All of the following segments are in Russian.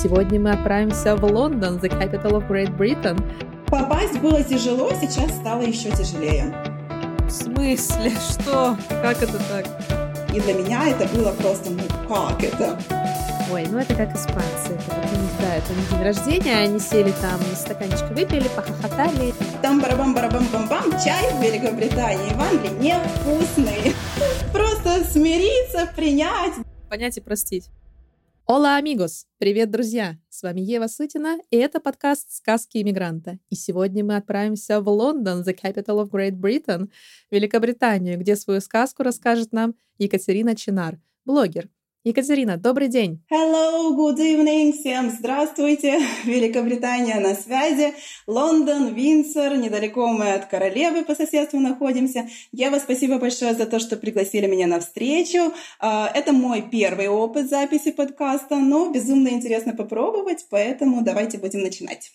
Сегодня мы отправимся в Лондон, the capital of Great Britain. Попасть было тяжело, сейчас стало еще тяжелее. В смысле? Что? Как это так? И для меня это было просто, ну как это? Ой, ну это как испанцы. Это вот у них, да, это не день рождения, они сели там, стаканчик выпили, похохотали. Там барабам барабам бам бам чай в Великобритании в Англии невкусный. Просто смириться, принять. Понять и простить. Ола, амигос! Привет, друзья! С вами Ева Сытина, и это подкаст «Сказки иммигранта». И сегодня мы отправимся в Лондон, the capital of Great Britain, Великобританию, где свою сказку расскажет нам Екатерина Чинар, блогер, Екатерина, добрый день. Hello, good evening, всем здравствуйте. Великобритания на связи. Лондон, Винсор, недалеко мы от королевы по соседству находимся. Ева, спасибо большое за то, что пригласили меня на встречу. А, это мой первый опыт записи подкаста, но безумно интересно попробовать, поэтому давайте будем начинать.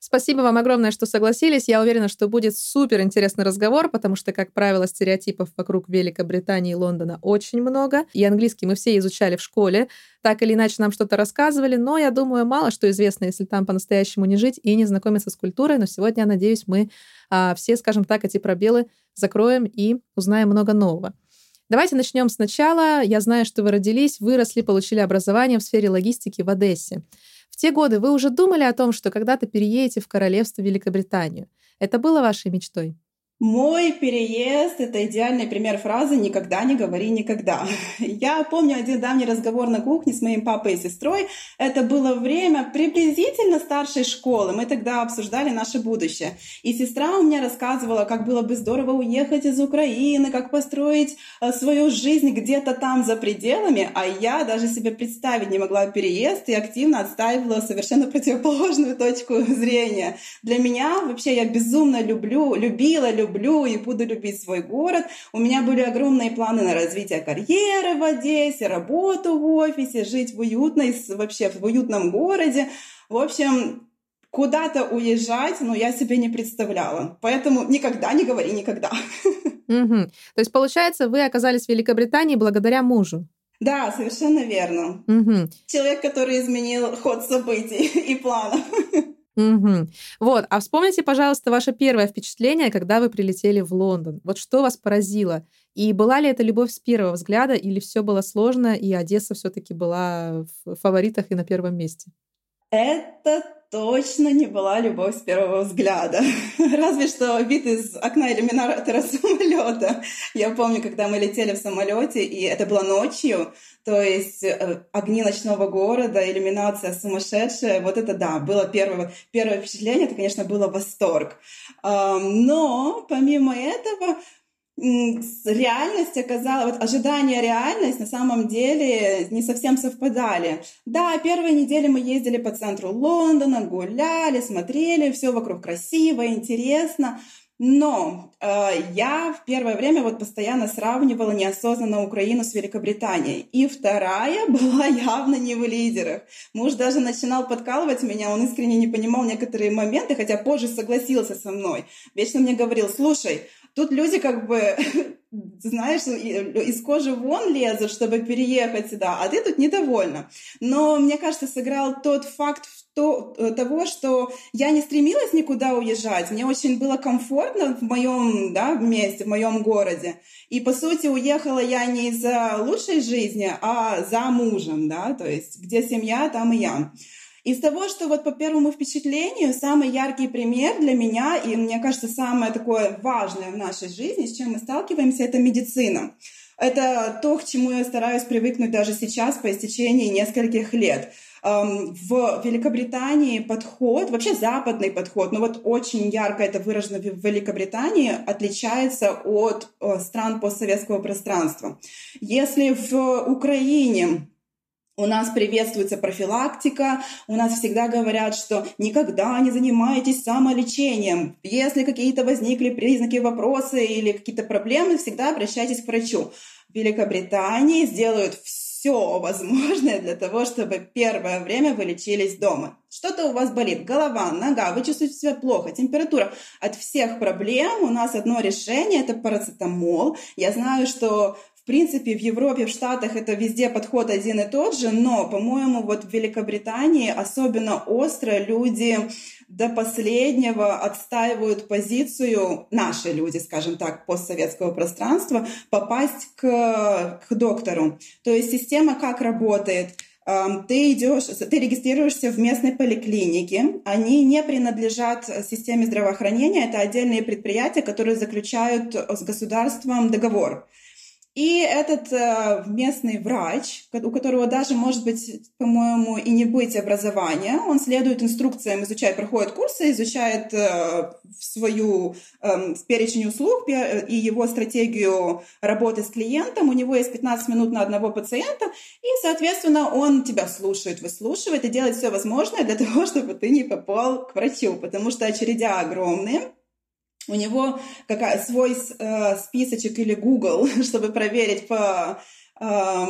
Спасибо вам огромное, что согласились. Я уверена, что будет супер интересный разговор, потому что, как правило, стереотипов вокруг Великобритании и Лондона очень много. И английский мы все изучали в школе. Так или иначе нам что-то рассказывали, но я думаю, мало что известно, если там по-настоящему не жить и не знакомиться с культурой. Но сегодня, я надеюсь, мы а, все, скажем так, эти пробелы закроем и узнаем много нового. Давайте начнем сначала. Я знаю, что вы родились, выросли, получили образование в сфере логистики в Одессе. В те годы вы уже думали о том, что когда-то переедете в королевство Великобританию. Это было вашей мечтой? Мой переезд – это идеальный пример фразы «никогда не говори никогда». Я помню один давний разговор на кухне с моим папой и сестрой. Это было время приблизительно старшей школы. Мы тогда обсуждали наше будущее. И сестра у меня рассказывала, как было бы здорово уехать из Украины, как построить э, свою жизнь где-то там за пределами. А я даже себе представить не могла переезд и активно отстаивала совершенно противоположную точку зрения. Для меня вообще я безумно люблю, любила, люблю люблю и буду любить свой город. У меня были огромные планы на развитие карьеры в Одессе, работу в офисе, жить в уютной, вообще в уютном городе. В общем, куда-то уезжать, но я себе не представляла. Поэтому никогда не говори никогда. Угу. То есть, получается, вы оказались в Великобритании благодаря мужу? Да, совершенно верно. Угу. Человек, который изменил ход событий и планов. Угу. Вот, а вспомните, пожалуйста, ваше первое впечатление, когда вы прилетели в Лондон. Вот что вас поразило? И была ли это любовь с первого взгляда, или все было сложно, и Одесса все-таки была в фаворитах и на первом месте? Это точно не была любовь с первого взгляда. Разве что вид из окна иллюминатора самолета. Я помню, когда мы летели в самолете, и это было ночью, то есть э, огни ночного города, иллюминация сумасшедшая. Вот это да, было первое, первое впечатление, это, конечно, было восторг. Но помимо этого, реальность оказалась, вот ожидание реальность на самом деле не совсем совпадали. Да, первые недели мы ездили по центру Лондона, гуляли, смотрели, все вокруг красиво, интересно, но э, я в первое время вот постоянно сравнивала неосознанно Украину с Великобританией. И вторая была явно не в лидерах. Муж даже начинал подкалывать меня, он искренне не понимал некоторые моменты, хотя позже согласился со мной. Вечно мне говорил, слушай, тут люди как бы, знаешь, из кожи вон лезут, чтобы переехать сюда, а ты тут недовольна. Но мне кажется, сыграл тот факт то, э, того, что я не стремилась никуда уезжать. Мне очень было комфортно в моем да, месте, в моем городе. И, по сути, уехала я не из-за лучшей жизни, а за мужем, да, то есть где семья, там и я. Из того, что вот по первому впечатлению, самый яркий пример для меня, и мне кажется, самое такое важное в нашей жизни, с чем мы сталкиваемся, это медицина. Это то, к чему я стараюсь привыкнуть даже сейчас, по истечении нескольких лет в Великобритании подход, вообще западный подход, но вот очень ярко это выражено в Великобритании, отличается от э, стран постсоветского пространства. Если в Украине у нас приветствуется профилактика, у нас всегда говорят, что никогда не занимайтесь самолечением. Если какие-то возникли признаки, вопросы или какие-то проблемы, всегда обращайтесь к врачу. В Великобритании сделают все возможное для того, чтобы первое время вы лечились дома. Что-то у вас болит, голова, нога, вы чувствуете себя плохо, температура. От всех проблем у нас одно решение – это парацетамол. Я знаю, что принципе, в Европе, в Штатах это везде подход один и тот же, но, по-моему, вот в Великобритании особенно остро люди до последнего отстаивают позицию, наши люди, скажем так, постсоветского пространства, попасть к, к доктору. То есть система как работает? Ты идешь, ты регистрируешься в местной поликлинике. Они не принадлежат системе здравоохранения. Это отдельные предприятия, которые заключают с государством договор. И этот э, местный врач, у которого даже, может быть, по-моему, и не быть образования, он следует инструкциям, изучает, проходит курсы, изучает э, свою э, перечень услуг и его стратегию работы с клиентом. У него есть 15 минут на одного пациента, и, соответственно, он тебя слушает, выслушивает и делает все возможное для того, чтобы ты не попал к врачу, потому что очередя огромные, у него какая, свой э, списочек или Google, чтобы проверить по, э,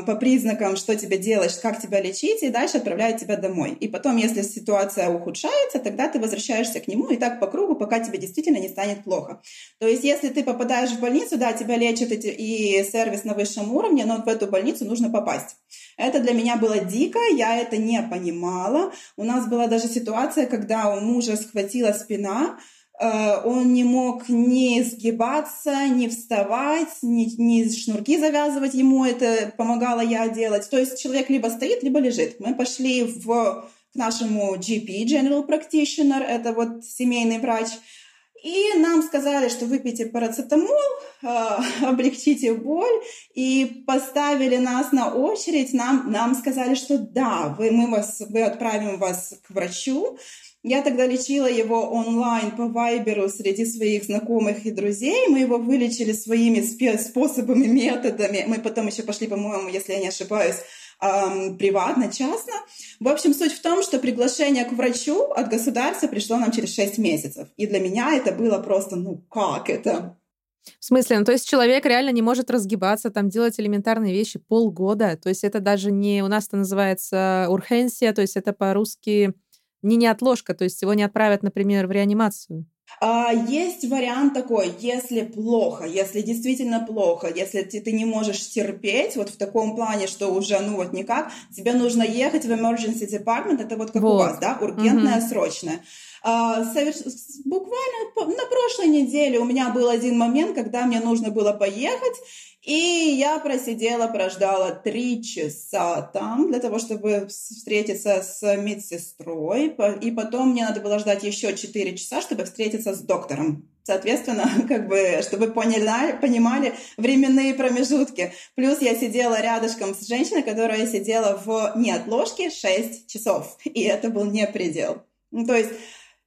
по признакам, что тебе делать, как тебя лечить, и дальше отправляет тебя домой. И потом, если ситуация ухудшается, тогда ты возвращаешься к нему, и так по кругу, пока тебе действительно не станет плохо. То есть, если ты попадаешь в больницу, да, тебя лечат эти, и сервис на высшем уровне, но в эту больницу нужно попасть. Это для меня было дико, я это не понимала. У нас была даже ситуация, когда у мужа схватила спина, он не мог ни сгибаться, ни вставать, ни, ни шнурки завязывать, ему это помогала я делать. То есть человек либо стоит, либо лежит. Мы пошли в, к нашему GP, General Practitioner, это вот семейный врач, и нам сказали, что выпейте парацетамол, э, облегчите боль, и поставили нас на очередь. Нам, нам сказали, что да, вы, мы, вас, мы отправим вас к врачу. Я тогда лечила его онлайн по Вайберу среди своих знакомых и друзей. Мы его вылечили своими способами, методами. Мы потом еще пошли, по-моему, если я не ошибаюсь, эм, приватно, частно. В общем, суть в том, что приглашение к врачу от государства пришло нам через 6 месяцев. И для меня это было просто, ну как это? В смысле, ну то есть человек реально не может разгибаться, там делать элементарные вещи полгода. То есть это даже не у нас это называется урхенсия, то есть это по-русски не неотложка, то есть его не отправят, например, в реанимацию? А, есть вариант такой, если плохо, если действительно плохо, если ты, ты не можешь терпеть, вот в таком плане, что уже, ну вот никак, тебе нужно ехать в emergency department, это вот как вот. у вас, да, ургентное, угу. срочное. А. Буквально на прошлой неделе у меня был один момент, когда мне нужно было поехать, и я просидела, прождала три часа там для того, чтобы встретиться с медсестрой. И потом мне надо было ждать еще четыре часа, чтобы встретиться с доктором. Соответственно, как бы, чтобы поняли, понимали временные промежутки. Плюс я сидела рядышком с женщиной, которая сидела в неотложке 6 часов. И это был не предел. Ну, то есть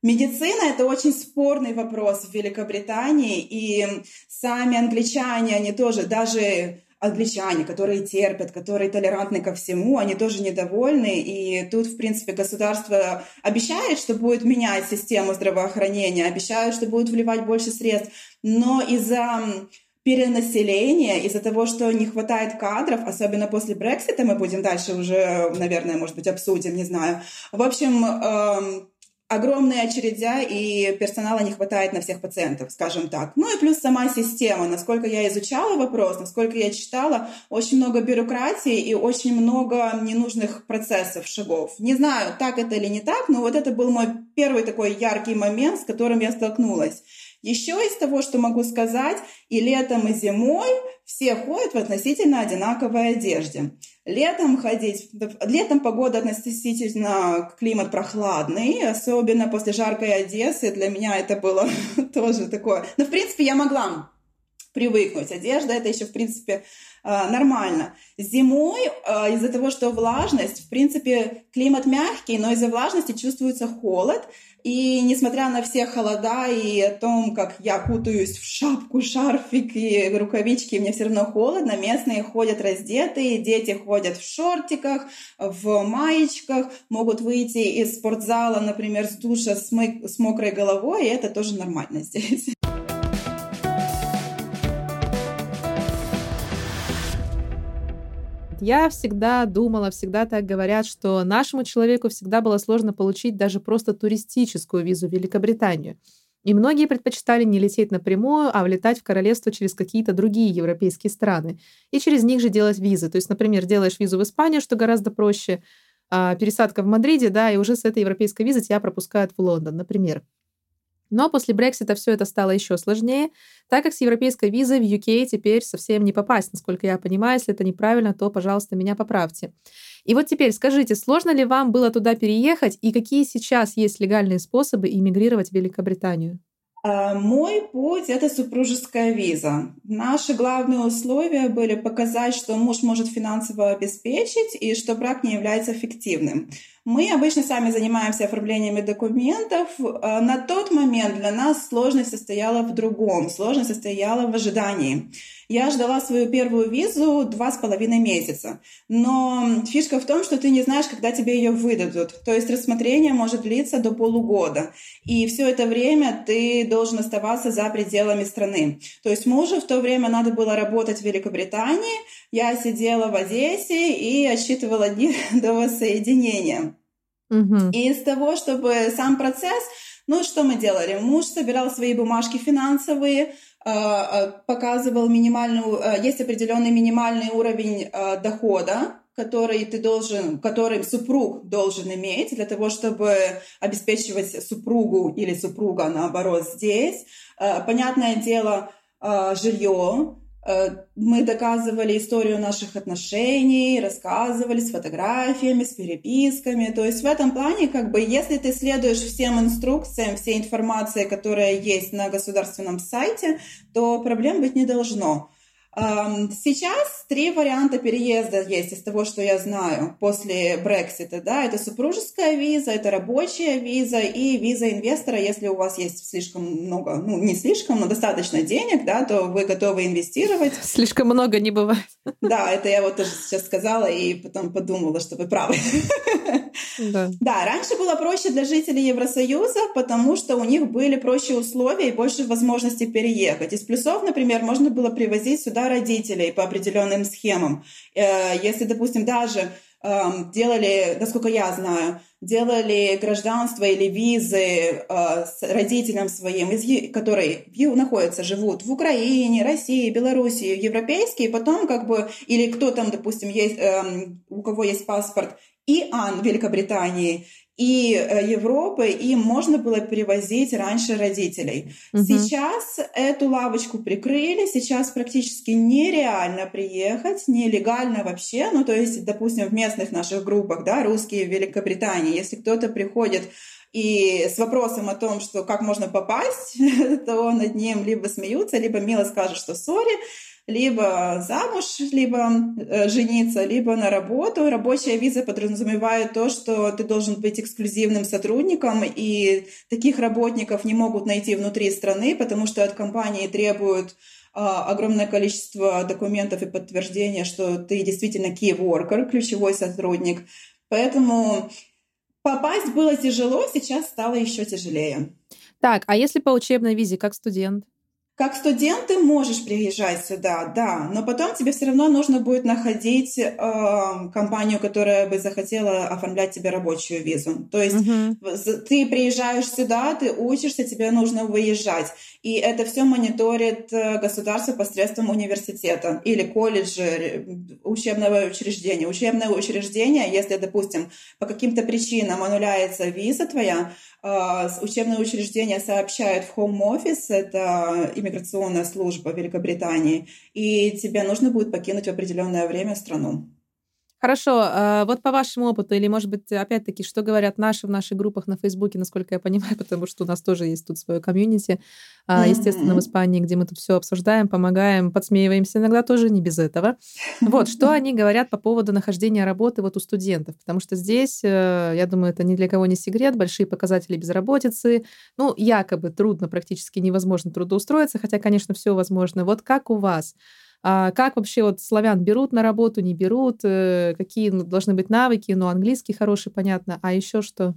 Медицина – это очень спорный вопрос в Великобритании, и сами англичане, они тоже, даже англичане, которые терпят, которые толерантны ко всему, они тоже недовольны. И тут, в принципе, государство обещает, что будет менять систему здравоохранения, обещают, что будет вливать больше средств, но из-за перенаселения, из-за того, что не хватает кадров, особенно после Брексита, мы будем дальше уже, наверное, может быть, обсудим, не знаю. В общем, огромные очередя, и персонала не хватает на всех пациентов, скажем так. Ну и плюс сама система. Насколько я изучала вопрос, насколько я читала, очень много бюрократии и очень много ненужных процессов, шагов. Не знаю, так это или не так, но вот это был мой первый такой яркий момент, с которым я столкнулась. Еще из того, что могу сказать, и летом, и зимой все ходят в относительно одинаковой одежде. Летом ходить, летом погода относительно климат прохладный, особенно после жаркой Одессы. Для меня это было тоже такое. Но, в принципе, я могла привыкнуть. Одежда это еще, в принципе, нормально. Зимой э, из-за того, что влажность, в принципе, климат мягкий, но из-за влажности чувствуется холод. И несмотря на все холода и о том, как я кутаюсь в шапку, шарфик и рукавички, мне все равно холодно, местные ходят раздетые, дети ходят в шортиках, в маечках, могут выйти из спортзала, например, с душа с, мы- с мокрой головой, и это тоже нормально здесь. Я всегда думала, всегда так говорят, что нашему человеку всегда было сложно получить даже просто туристическую визу в Великобританию. И многие предпочитали не лететь напрямую, а влетать в королевство через какие-то другие европейские страны. И через них же делать визы. То есть, например, делаешь визу в Испанию, что гораздо проще, а, пересадка в Мадриде, да, и уже с этой европейской визы тебя пропускают в Лондон, например. Но после Брексита все это стало еще сложнее, так как с европейской визой в UK теперь совсем не попасть, насколько я понимаю. Если это неправильно, то, пожалуйста, меня поправьте. И вот теперь скажите, сложно ли вам было туда переехать и какие сейчас есть легальные способы иммигрировать в Великобританию? А, мой путь — это супружеская виза. Наши главные условия были показать, что муж может финансово обеспечить и что брак не является фиктивным. Мы обычно сами занимаемся оформлениями документов. А, на тот момент для нас сложность состояла в другом. Сложность состояла в ожидании. Я ждала свою первую визу два с половиной месяца. Но фишка в том, что ты не знаешь, когда тебе ее выдадут. То есть рассмотрение может длиться до полугода. И все это время ты должен оставаться за пределами страны. То есть мужу в то время надо было работать в Великобритании. Я сидела в Одессе и отсчитывала дни до воссоединения. И из того, чтобы сам процесс, ну что мы делали? Муж собирал свои бумажки финансовые, Э, э, показывал минимальную, э, есть определенный минимальный уровень дохода, который ты должен, который супруг должен иметь для того, чтобы обеспечивать супругу или супруга, наоборот, здесь. Понятное дело, жилье, мы доказывали историю наших отношений, рассказывали с фотографиями, с переписками. То есть в этом плане, как бы, если ты следуешь всем инструкциям, всей информации, которая есть на государственном сайте, то проблем быть не должно. Сейчас три варианта переезда есть из того, что я знаю после Брексита. Да? Это супружеская виза, это рабочая виза и виза инвестора. Если у вас есть слишком много, ну не слишком, но достаточно денег, да, то вы готовы инвестировать. Слишком много не бывает. Да, это я вот тоже сейчас сказала и потом подумала, что вы правы. Да. да, раньше было проще для жителей Евросоюза, потому что у них были проще условия и больше возможностей переехать. Из плюсов, например, можно было привозить сюда родителей по определенным схемам. Э, если, допустим, даже эм, делали, насколько я знаю, делали гражданство или визы э, родителям своим, которые находятся, живут в Украине, России, Белоруссии, европейские, потом как бы, или кто там, допустим, есть, эм, у кого есть паспорт и ан Великобритании, и э, Европы, и можно было перевозить раньше родителей. Угу. Сейчас эту лавочку прикрыли, сейчас практически нереально приехать, нелегально вообще, ну то есть, допустим, в местных наших группах, да, русские в Великобритании, если кто-то приходит и с вопросом о том, что как можно попасть, то над ним либо смеются, либо мило скажут, что сори, либо замуж, либо э, жениться, либо на работу. Рабочая виза подразумевает то, что ты должен быть эксклюзивным сотрудником, и таких работников не могут найти внутри страны, потому что от компании требуют а, огромное количество документов и подтверждения, что ты действительно key worker, ключевой сотрудник. Поэтому попасть было тяжело, сейчас стало еще тяжелее. Так, а если по учебной визе, как студент? Как студент ты можешь приезжать сюда, да, но потом тебе все равно нужно будет находить э, компанию, которая бы захотела оформлять тебе рабочую визу. То есть uh-huh. ты приезжаешь сюда, ты учишься, тебе нужно выезжать. И это все мониторит э, государство посредством университета или колледжа, учебного учреждения. Учебное учреждение, если, допустим, по каким-то причинам аннуляется виза твоя, а, учебное учреждение сообщает в Home Office, это иммиграционная служба Великобритании, и тебе нужно будет покинуть в определенное время страну. Хорошо, а, вот по вашему опыту, или, может быть, опять-таки, что говорят наши в наших группах на Фейсбуке, насколько я понимаю, потому что у нас тоже есть тут свое комьюнити, mm-hmm. естественно, в Испании, где мы тут все обсуждаем, помогаем, подсмеиваемся иногда тоже не без этого. Вот, что они говорят по поводу нахождения работы вот у студентов, потому что здесь, э, я думаю, это ни для кого не секрет, большие показатели безработицы, ну, якобы трудно, практически невозможно трудоустроиться, хотя, конечно, все возможно. Вот как у вас? А как вообще вот славян берут на работу, не берут? Э, какие должны быть навыки? Ну, английский хороший, понятно. А еще что?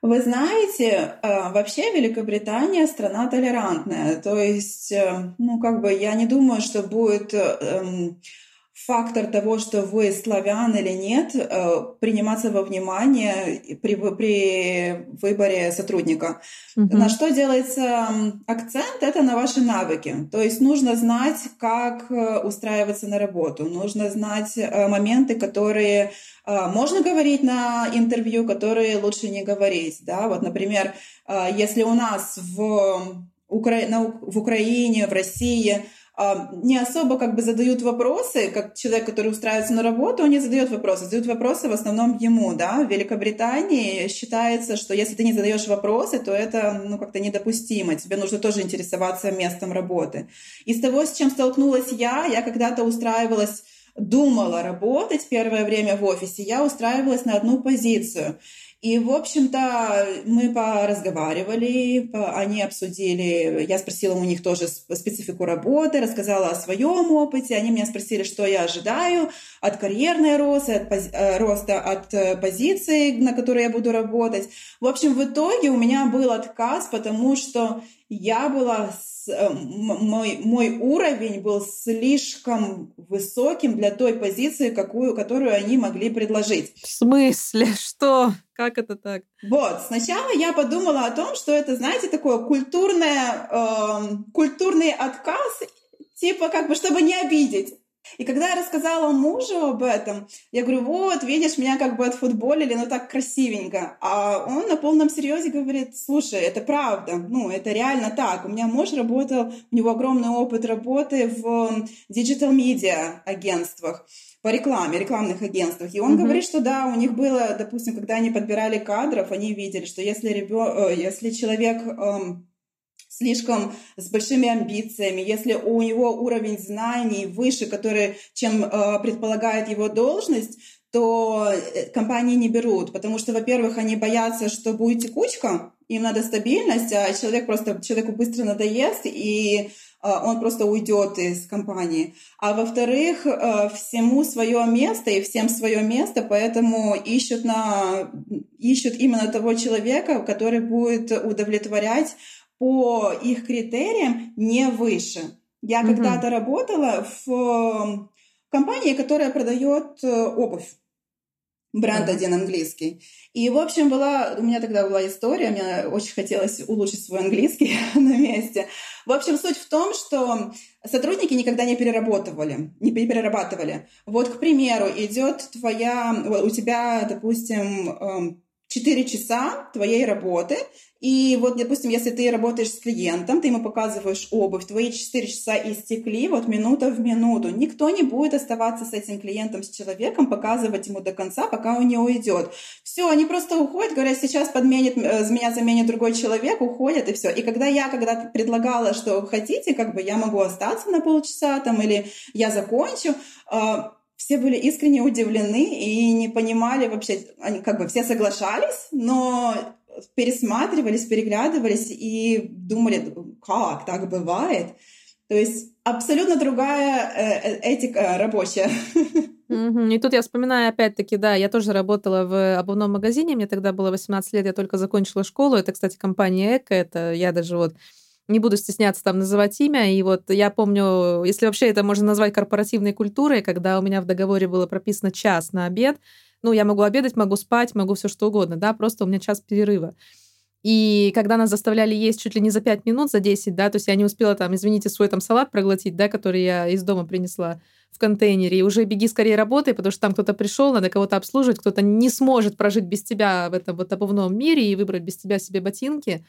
Вы знаете, э, вообще Великобритания страна толерантная. То есть, э, ну, как бы я не думаю, что будет эм, фактор того, что вы славян или нет, э, приниматься во внимание при, при выборе сотрудника. Mm-hmm. На что делается акцент? Это на ваши навыки. То есть нужно знать, как э, устраиваться на работу, нужно знать э, моменты, которые можно говорить на интервью, которые лучше не говорить. Да? Вот, например, если у нас в, Укра... в Украине, в России не особо как бы задают вопросы, как человек, который устраивается на работу, он не задает вопросы, задают вопросы в основном ему, да, в Великобритании считается, что если ты не задаешь вопросы, то это, ну, как-то недопустимо, тебе нужно тоже интересоваться местом работы. Из того, с чем столкнулась я, я когда-то устраивалась думала работать первое время в офисе, я устраивалась на одну позицию. И, в общем-то, мы поразговаривали, они обсудили, я спросила у них тоже специфику работы, рассказала о своем опыте, они меня спросили, что я ожидаю от карьерной роста, от, пози- э, роста, от э, позиции, на которой я буду работать. В общем, в итоге у меня был отказ, потому что я была Э, мой, мой уровень был слишком высоким для той позиции, какую, которую они могли предложить. В смысле? Что? Как это так? Вот, сначала я подумала о том, что это, знаете, такое культурное, э, культурный отказ, типа как бы, чтобы не обидеть. И когда я рассказала мужу об этом, я говорю, вот, видишь, меня как бы отфутболили, но так красивенько. А он на полном серьезе говорит, слушай, это правда, ну, это реально так. У меня муж работал, у него огромный опыт работы в digital-media агентствах по рекламе, рекламных агентствах. И он mm-hmm. говорит, что да, у них было, допустим, когда они подбирали кадров, они видели, что если, ребё... Э, если человек эм, слишком с большими амбициями, если у него уровень знаний выше, который, чем э, предполагает его должность, то э, компании не берут, потому что, во-первых, они боятся, что будет текучка, им надо стабильность, а человек просто человеку быстро надоест и э, он просто уйдет из компании. А во-вторых, э, всему свое место и всем свое место, поэтому ищут, на, ищут именно того человека, который будет удовлетворять по их критериям не выше. Я mm когда-то работала в э, компании, которая продает э, обувь. Бренд один английский. И, в общем, была, у меня тогда была история, мне очень хотелось улучшить свой английский на месте. В общем, суть в том, что сотрудники никогда не переработывали, не перерабатывали. Вот, к примеру, идет твоя, у тебя, допустим, 4 эм, часа твоей работы, и вот, допустим, если ты работаешь с клиентом, ты ему показываешь обувь, твои 4 часа истекли, вот минута в минуту. Никто не будет оставаться с этим клиентом, с человеком, показывать ему до конца, пока он не уйдет. Все, они просто уходят, говорят, сейчас подменит, э, меня заменит другой человек, уходят и все. И когда я когда предлагала, что хотите, как бы я могу остаться на полчаса там, или я закончу, а, все были искренне удивлены и не понимали вообще, они как бы все соглашались, но пересматривались, переглядывались и думали, как так бывает. То есть абсолютно другая э, э, этика рабочая. И тут я вспоминаю, опять-таки, да, я тоже работала в обувном магазине, мне тогда было 18 лет, я только закончила школу. Это, кстати, компания Эко, это я даже вот не буду стесняться там называть имя. И вот я помню, если вообще это можно назвать корпоративной культурой, когда у меня в договоре было прописано час на обед, ну, я могу обедать, могу спать, могу все что угодно, да, просто у меня час перерыва. И когда нас заставляли есть чуть ли не за 5 минут, за 10, да, то есть я не успела там, извините, свой там салат проглотить, да, который я из дома принесла в контейнере, и уже беги скорее работай, потому что там кто-то пришел, надо кого-то обслуживать, кто-то не сможет прожить без тебя в этом вот обувном мире и выбрать без тебя себе ботинки.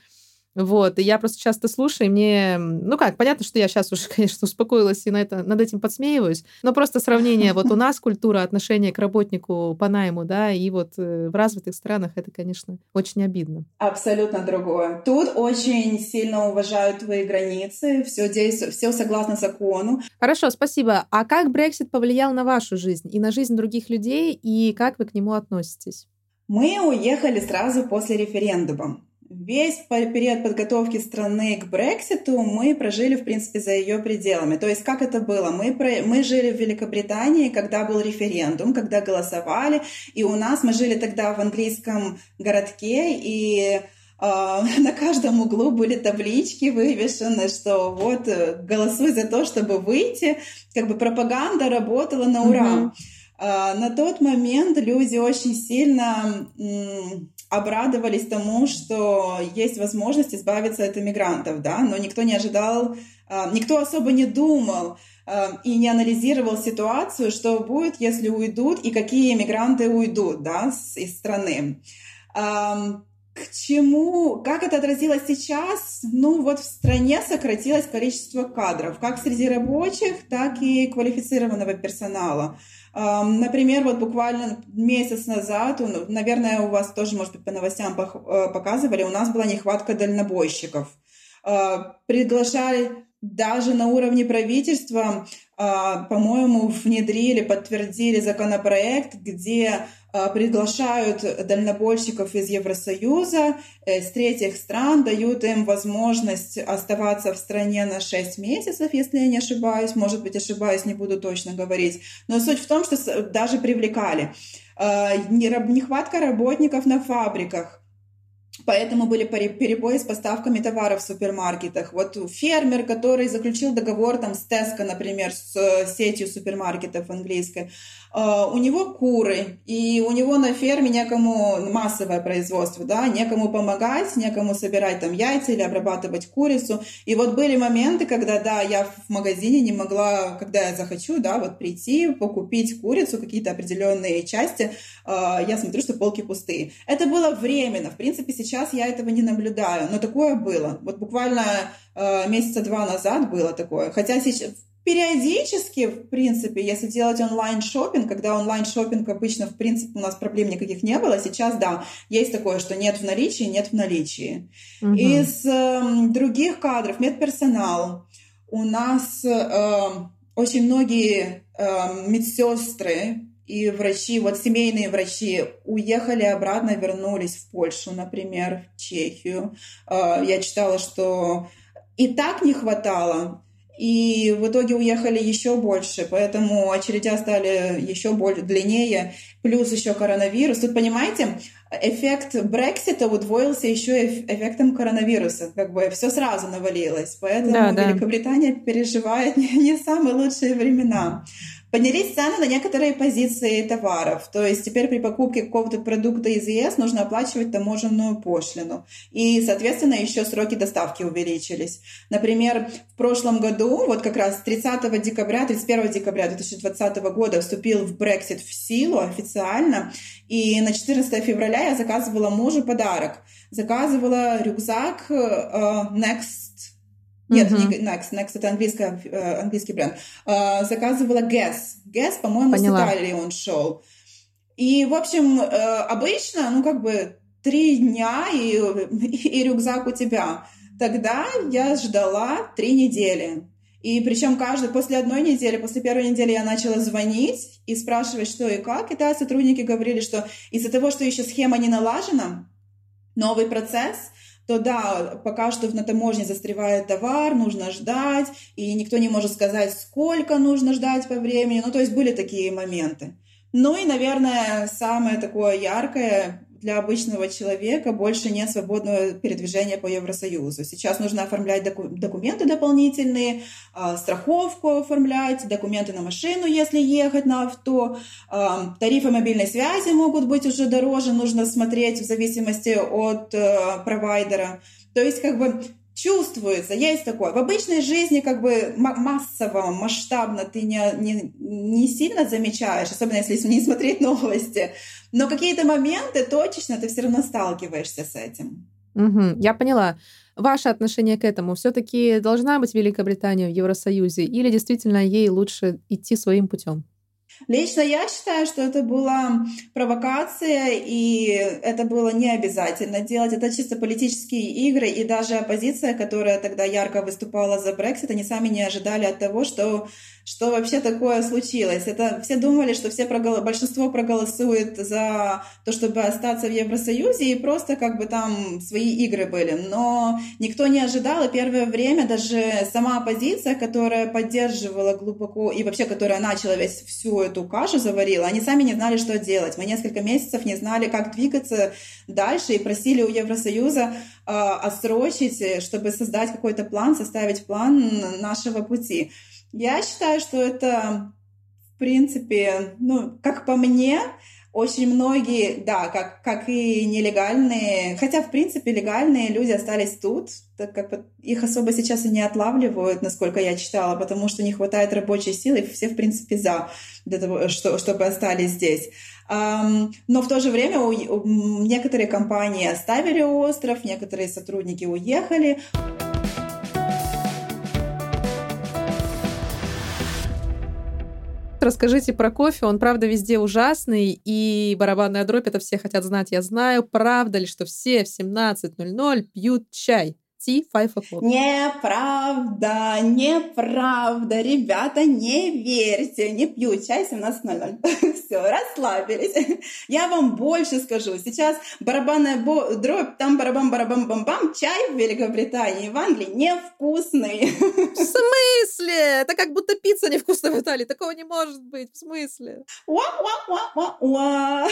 Вот, и я просто часто слушаю, и мне, ну как, понятно, что я сейчас уже, конечно, успокоилась и на это, над этим подсмеиваюсь, но просто сравнение, вот у нас культура отношения к работнику по найму, да, и вот э, в развитых странах это, конечно, очень обидно. Абсолютно другое. Тут очень сильно уважают твои границы, все действует, все согласно закону. Хорошо, спасибо. А как Brexit повлиял на вашу жизнь и на жизнь других людей, и как вы к нему относитесь? Мы уехали сразу после референдума. Весь период подготовки страны к Брекситу мы прожили, в принципе, за ее пределами. То есть, как это было? Мы, мы жили в Великобритании, когда был референдум, когда голосовали, и у нас, мы жили тогда в английском городке, и а, на каждом углу были таблички вывешены, что вот э, голосуй за то, чтобы выйти. Как бы пропаганда работала на ура. Mm-hmm. На тот момент люди очень сильно обрадовались тому, что есть возможность избавиться от иммигрантов, да, но никто не ожидал, а, никто особо не думал и не анализировал ситуацию, что будет, если уйдут и какие иммигранты уйдут, да, из страны. К чему, как это отразилось сейчас? Ну, вот в стране сократилось количество кадров, как среди рабочих, так и квалифицированного персонала. Например, вот буквально месяц назад, наверное, у вас тоже, может быть, по новостям э, показывали, у нас была нехватка дальнобойщиков. А, приглашали даже на уровне правительства, а, по-моему, внедрили, подтвердили законопроект, где а, приглашают дальнобойщиков из Евросоюза, из э, третьих стран, дают им возможность оставаться в стране на 6 месяцев, если я не ошибаюсь. Может быть, ошибаюсь, не буду точно говорить. Но суть в том, что даже привлекали. А, нехватка работников на фабриках Поэтому были перебои с поставками товаров в супермаркетах. Вот фермер, который заключил договор там, с Tesco, например, с э, сетью супермаркетов английской, а, у него куры, и у него на ферме некому массовое производство, да, некому помогать, некому собирать там яйца или обрабатывать курицу. И вот были моменты, когда, да, я в магазине не могла, когда я захочу, да, вот прийти, покупить курицу, какие-то определенные части, а, я смотрю, что полки пустые. Это было временно. В принципе, сейчас я этого не наблюдаю, но такое было. Вот буквально а, месяца два назад было такое. Хотя сейчас, Периодически, в принципе, если делать онлайн шопинг, когда онлайн шопинг обычно, в принципе, у нас проблем никаких не было, сейчас, да, есть такое, что нет в наличии, нет в наличии. Угу. Из э, других кадров, медперсонал, у нас э, очень многие э, медсестры и врачи, вот семейные врачи уехали обратно, вернулись в Польшу, например, в Чехию. Э, я читала, что и так не хватало и в итоге уехали еще больше, поэтому очередя стали еще более длиннее, плюс еще коронавирус. Тут, понимаете, эффект Брексита удвоился еще эффектом коронавируса, как бы все сразу навалилось, поэтому да, да. Великобритания переживает не самые лучшие времена. Поднялись цены на некоторые позиции товаров. То есть теперь при покупке какого-то продукта из ЕС нужно оплачивать таможенную пошлину. И, соответственно, еще сроки доставки увеличились. Например, в прошлом году, вот как раз 30 декабря, 31 декабря 2020 года вступил в Brexit в силу официально. И на 14 февраля я заказывала мужу подарок. Заказывала рюкзак uh, Next нет, mm-hmm. не Next. Next это английская, э, английский бренд. А, заказывала Guess. Guess, по-моему, Поняла. с Италии он шел. И, в общем, э, обычно, ну, как бы три дня и, и рюкзак у тебя. Тогда я ждала три недели. И причем каждый, после одной недели, после первой недели я начала звонить и спрашивать, что и как. И да, сотрудники говорили, что из-за того, что еще схема не налажена, новый процесс – то да, пока что на таможне застревает товар, нужно ждать, и никто не может сказать, сколько нужно ждать по времени. Ну, то есть были такие моменты. Ну и, наверное, самое такое яркое для обычного человека больше нет свободного передвижения по Евросоюзу. Сейчас нужно оформлять доку- документы дополнительные, э, страховку оформлять, документы на машину, если ехать на авто. Э, тарифы мобильной связи могут быть уже дороже, нужно смотреть в зависимости от э, провайдера. То есть как бы чувствуется, есть такое. В обычной жизни как бы массово, масштабно ты не, не, не сильно замечаешь, особенно если не смотреть новости. Но какие-то моменты точечно ты все равно сталкиваешься с этим. Угу, я поняла. Ваше отношение к этому все-таки должна быть Великобритания в Евросоюзе или действительно ей лучше идти своим путем? Лично я считаю, что это была провокация, и это было не обязательно делать. Это чисто политические игры, и даже оппозиция, которая тогда ярко выступала за Брексит, они сами не ожидали от того, что что вообще такое случилось. Это все думали, что все прогол... большинство проголосует за то, чтобы остаться в Евросоюзе, и просто как бы там свои игры были. Но никто не ожидал, и первое время даже сама оппозиция, которая поддерживала глубоко, и вообще, которая начала весь всю эту кашу заварила, они сами не знали, что делать. Мы несколько месяцев не знали, как двигаться дальше, и просили у Евросоюза э, отсрочить, чтобы создать какой-то план, составить план нашего пути. Я считаю, что это, в принципе, ну, как по мне, очень многие, да, как, как и нелегальные, хотя, в принципе, легальные люди остались тут, так как их особо сейчас и не отлавливают, насколько я читала, потому что не хватает рабочей силы, и все, в принципе, за, для того, что, чтобы остались здесь. Но в то же время некоторые компании оставили остров, некоторые сотрудники уехали. Расскажите про кофе. Он, правда, везде ужасный. И барабанная дробь, это все хотят знать. Я знаю, правда ли, что все в 17.00 пьют чай? Tea five o'clock. Неправда, неправда. Ребята, не верьте. Не пью чай 17.00. Все, расслабились. Я вам больше скажу. Сейчас барабанная дробь, там барабан-барабан-бам-бам. Чай в Великобритании, в Англии невкусный. В смысле? Это как будто пицца невкусная в Италии. Такого не может быть. В смысле? Уа-уа-уа-уа-уа.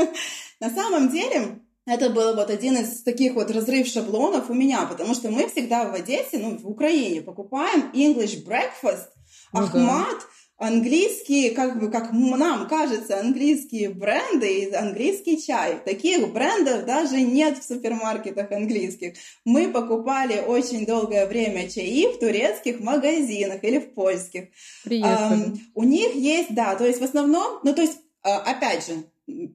На самом деле, это был вот один из таких вот разрыв шаблонов у меня, потому что мы всегда в Одессе, ну, в Украине покупаем English breakfast, ну, Ахмат, да. английские, как бы, как нам кажется, английские бренды и английский чай. Таких брендов даже нет в супермаркетах английских. Мы покупали очень долгое время чаи в турецких магазинах или в польских. Приехали. Um, у них есть, да, то есть в основном, ну, то есть, uh, опять же,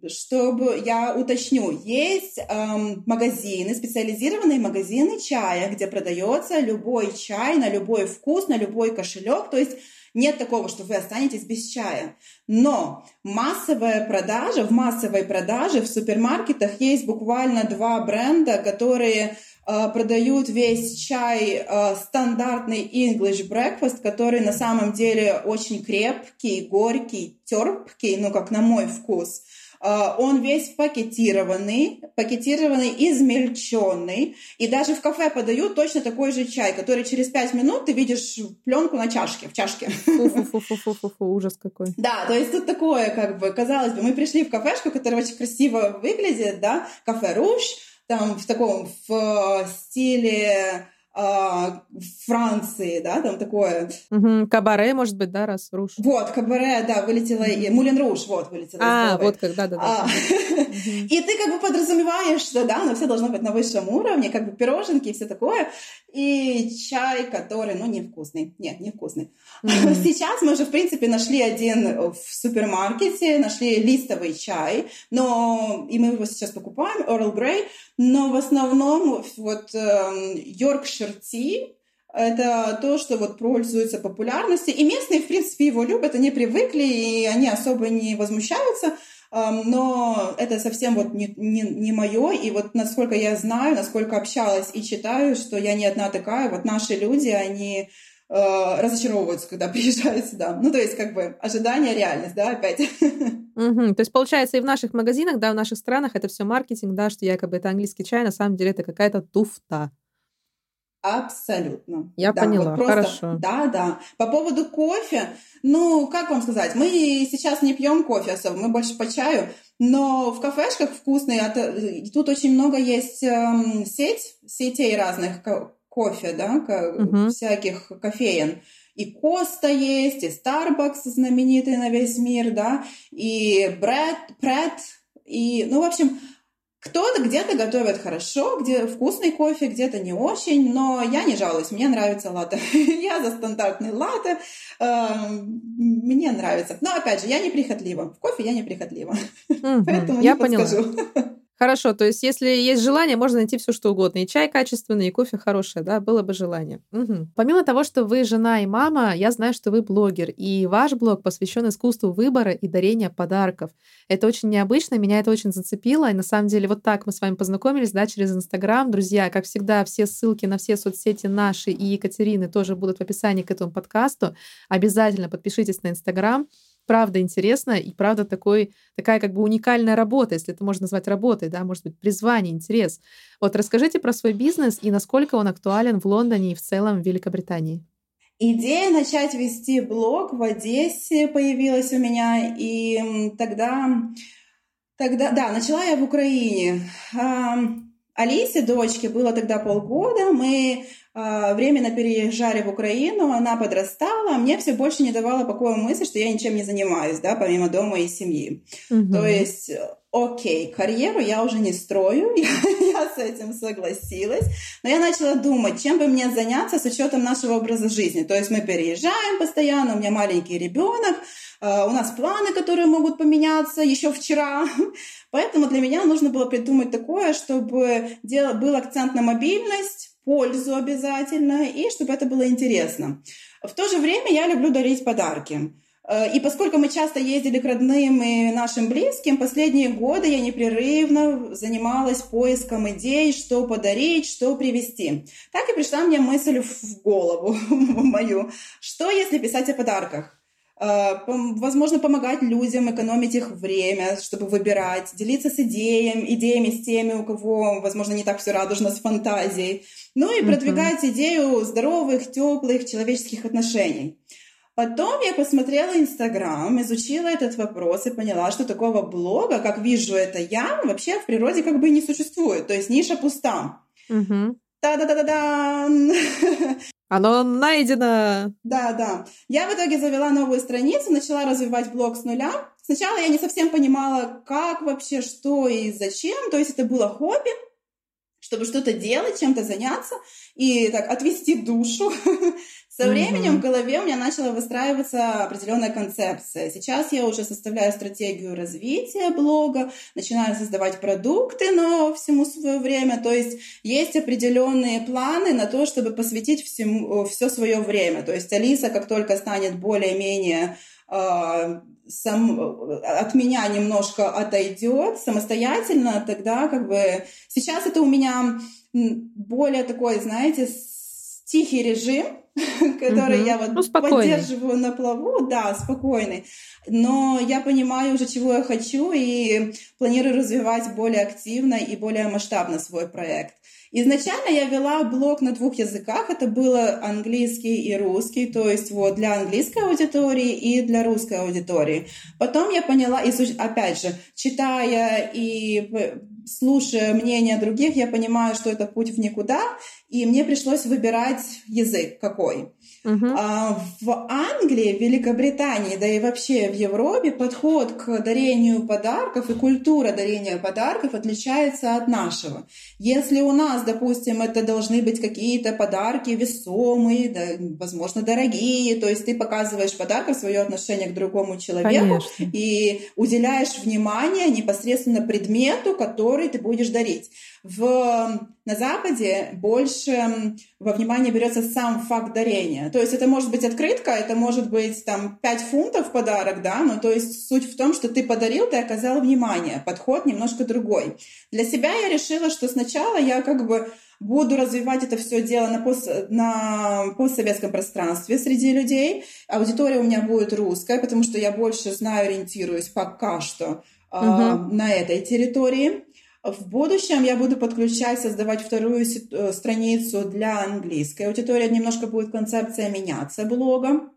чтобы я уточню, есть эм, магазины, специализированные магазины чая, где продается любой чай на любой вкус, на любой кошелек. То есть нет такого, что вы останетесь без чая. Но массовая продажа, в массовой продаже в супермаркетах есть буквально два бренда, которые э, продают весь чай э, стандартный English breakfast, который на самом деле очень крепкий, горький, терпкий, ну как на мой вкус. А, он весь пакетированный, пакетированный, измельченный. И даже в кафе подают точно такой же чай, который через пять минут ты видишь пленку на чашке, в чашке. Фу-фу-фу-фу-фу, ужас какой. Да, то есть тут такое, как бы, казалось бы, мы пришли в кафешку, которая очень красиво выглядит, да, кафе Руш, там в таком, в стиле а, Франции, да, там такое. Угу. Кабаре, может быть, да, раз Руш. Вот, Кабаре, да, вылетела, и Мулен Руш, вот, вылетела А, вот как, да, да, да. И ты как бы подразумеваешь, что, да, но все должно быть на высшем уровне, как бы пироженки и все такое, и чай, который, ну, невкусный. Нет, невкусный. Mm-hmm. Сейчас мы уже, в принципе, нашли один в супермаркете, нашли листовый чай, но и мы его сейчас покупаем, Earl Grey, но в основном вот Yorkshire эм, Tea, это то, что вот пользуется популярностью. И местные, в принципе, его любят, они привыкли, и они особо не возмущаются. Но это совсем вот не, не, не мое. И вот насколько я знаю, насколько общалась и читаю, что я не одна такая. Вот наши люди, они э, разочаровываются, когда приезжают сюда. Ну, то есть, как бы, ожидание, реальность, да, опять. Угу. То есть, получается, и в наших магазинах, да, в наших странах это все маркетинг, да, что якобы это английский чай, на самом деле это какая-то туфта. Абсолютно. Я да, поняла, вот просто, хорошо. Да, да. По поводу кофе, ну, как вам сказать, мы сейчас не пьем кофе особо, мы больше по чаю, но в кафешках вкусные, тут очень много есть эм, сеть, сетей разных кофе, да, угу. всяких кофеен. И Коста есть, и Starbucks знаменитый на весь мир, да, и Брэд, Пред, и, ну, в общем, кто-то где-то готовит хорошо, где вкусный кофе, где-то не очень, но я не жалуюсь, мне нравится латте. я за стандартный латте, эм, мне нравится. Но опять же, я не прихотлива. В кофе я не прихотлива. Поэтому я поняла. Хорошо, то есть если есть желание, можно найти все что угодно. И чай качественный, и кофе хорошее, да, было бы желание. Угу. Помимо того, что вы жена и мама, я знаю, что вы блогер, и ваш блог посвящен искусству выбора и дарения подарков. Это очень необычно, меня это очень зацепило, и на самом деле вот так мы с вами познакомились, да, через Инстаграм. Друзья, как всегда, все ссылки на все соцсети наши и Екатерины тоже будут в описании к этому подкасту. Обязательно подпишитесь на Инстаграм правда интересно и правда такой, такая как бы уникальная работа, если это можно назвать работой, да, может быть, призвание, интерес. Вот расскажите про свой бизнес и насколько он актуален в Лондоне и в целом в Великобритании. Идея начать вести блог в Одессе появилась у меня, и тогда, тогда, да, начала я в Украине. Алисе, дочке, было тогда полгода. Мы временно переезжали в Украину, она подрастала. Мне все больше не давала покоя мысль, что я ничем не занимаюсь, да, помимо дома и семьи. Угу. То есть, окей, карьеру я уже не строю, я, я с этим согласилась. Но я начала думать, чем бы мне заняться с учетом нашего образа жизни. То есть мы переезжаем постоянно, у меня маленький ребенок, э, у нас планы, которые могут поменяться еще вчера. Поэтому для меня нужно было придумать такое, чтобы был акцент на мобильность, пользу обязательно, и чтобы это было интересно. В то же время я люблю дарить подарки. Э, и поскольку мы часто ездили к родным и нашим близким, последние годы я непрерывно занималась поиском идей, что подарить, что привезти. Так и пришла мне мысль в голову мою, что если писать о подарках? Э, возможно, помогать людям, экономить их время, чтобы выбирать, делиться с идеями, идеями с теми, у кого, возможно, не так все радужно с фантазией. Ну и продвигать uh-huh. идею здоровых, теплых человеческих отношений. Потом я посмотрела Инстаграм, изучила этот вопрос и поняла, что такого блога, как вижу это я, вообще в природе как бы не существует. То есть ниша пуста. Угу. Та-да-да-да-да! Оно найдено. Да, да. Я в итоге завела новую страницу, начала развивать блог с нуля. Сначала я не совсем понимала, как вообще, что и зачем. То есть это было хобби, чтобы что-то делать, чем-то заняться и так отвести душу. Со временем в голове у меня начала выстраиваться определенная концепция. Сейчас я уже составляю стратегию развития блога, начинаю создавать продукты, но всему свое время. То есть есть определенные планы на то, чтобы посвятить всему, все свое время. То есть Алиса, как только станет более-менее э, сам, от меня немножко отойдет самостоятельно, тогда как бы сейчас это у меня более такой, знаете, тихий режим, который угу. я вот ну, поддерживаю на плаву, да, спокойный. Но я понимаю уже, чего я хочу, и планирую развивать более активно и более масштабно свой проект. Изначально я вела блог на двух языках. Это было английский и русский, то есть вот для английской аудитории и для русской аудитории. Потом я поняла, и опять же, читая и слушая мнения других, я понимаю, что это путь в никуда, и мне пришлось выбирать язык какой. Uh-huh. А в Англии, в Великобритании, да и вообще в Европе подход к дарению подарков и культура дарения подарков отличается от нашего. Если у нас, допустим, это должны быть какие-то подарки весомые, да, возможно, дорогие, то есть ты показываешь подарком свое отношение к другому человеку Конечно. и уделяешь внимание непосредственно предмету, который ты будешь дарить. В, на Западе больше во внимание берется сам факт дарения. То есть это может быть открытка, это может быть там 5 фунтов подарок, да, но то есть суть в том, что ты подарил, ты оказал внимание, подход немножко другой. Для себя я решила, что сначала я как бы буду развивать это все дело на, пост, на постсоветском пространстве среди людей. Аудитория у меня будет русская, потому что я больше знаю, ориентируюсь пока что uh-huh. э, на этой территории. В будущем я буду подключать, создавать вторую э, страницу для английской аудитории. Немножко будет концепция меняться блога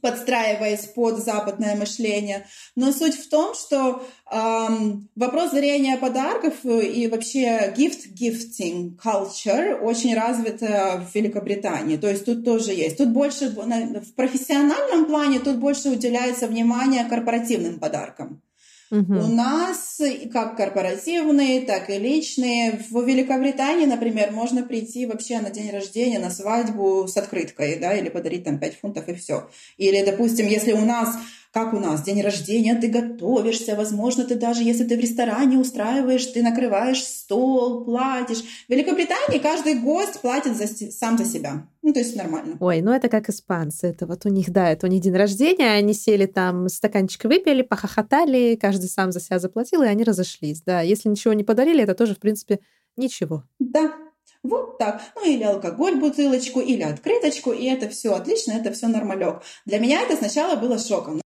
подстраиваясь под западное мышление. Но суть в том, что эм, вопрос дарения подарков и вообще gift-gifting culture очень развит в Великобритании. То есть тут тоже есть. Тут больше в профессиональном плане тут больше уделяется внимание корпоративным подаркам. Угу. У нас как корпоративные, так и личные. В Великобритании, например, можно прийти вообще на день рождения, на свадьбу с открыткой, да, или подарить там 5 фунтов и все. Или, допустим, если у нас как у нас, день рождения, ты готовишься, возможно, ты даже, если ты в ресторане устраиваешь, ты накрываешь стол, платишь. В Великобритании каждый гость платит за, сам за себя. Ну, то есть нормально. Ой, ну это как испанцы. Это вот у них, да, это у них день рождения, они сели там, стаканчик выпили, похохотали, каждый сам за себя заплатил, и они разошлись. Да, если ничего не подарили, это тоже, в принципе, ничего. Да, вот так. Ну, или алкоголь, бутылочку, или открыточку, и это все отлично, это все нормалек. Для меня это сначала было шоком.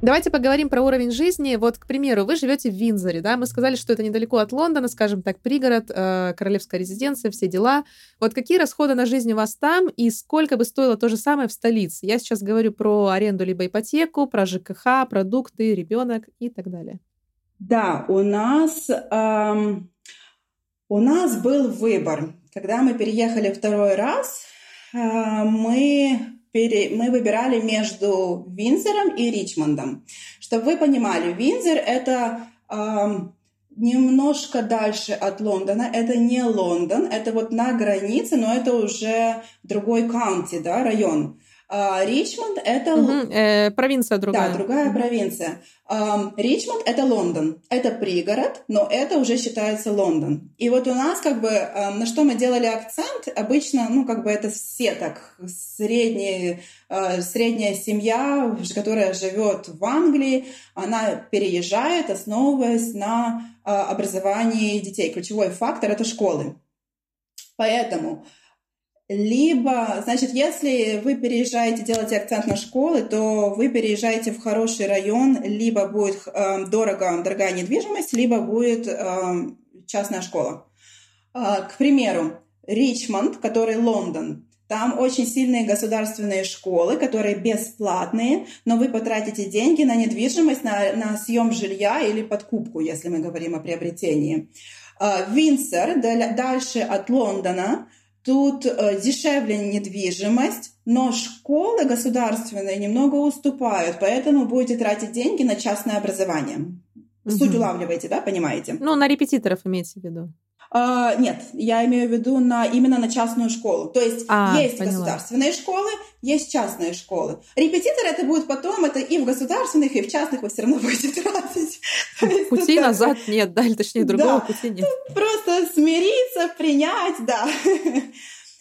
Давайте поговорим про уровень жизни. Вот, к примеру, вы живете в Винзоре, да? Мы сказали, что это недалеко от Лондона, скажем так, пригород, э, королевская резиденция, все дела. Вот какие расходы на жизнь у вас там и сколько бы стоило то же самое в столице? Я сейчас говорю про аренду либо ипотеку, про ЖКХ, продукты, ребенок и так далее. Да, у нас эм, у нас был выбор. Когда мы переехали второй раз, э, мы пере... мы выбирали между Винзором и Ричмондом. Чтобы вы понимали, Винзор это э, немножко дальше от Лондона. Это не Лондон, это вот на границе, но это уже другой каунти, да, район. А, Ричмонд это... Угу, э, провинция другая. Да, другая провинция. Ричмонд это Лондон. Это пригород, но это уже считается Лондон. И вот у нас как бы на что мы делали акцент, обычно, ну как бы это все так, средние, а, средняя семья, которая живет в Англии, она переезжает, основываясь на а, образовании детей. Ключевой фактор это школы. Поэтому либо, значит, если вы переезжаете, делаете акцент на школы, то вы переезжаете в хороший район, либо будет э, дорого, дорогая недвижимость, либо будет э, частная школа. Э, к примеру, Ричмонд, который Лондон, там очень сильные государственные школы, которые бесплатные, но вы потратите деньги на недвижимость, на, на съем жилья или подкупку, если мы говорим о приобретении. Винсер, дальше от Лондона, Тут э, дешевле недвижимость, но школы государственные немного уступают, поэтому будете тратить деньги на частное образование. Угу. Суть улавливаете, да, понимаете? Ну, на репетиторов имеете в виду. Uh, нет, я имею в виду на, именно на частную школу. То есть а, есть поняла. государственные школы, есть частные школы. Репетитор это будет потом, это и в государственных, и в частных вы все равно будете тратить. Пути назад нет, да, или точнее другого пути нет. Просто смириться, принять, да.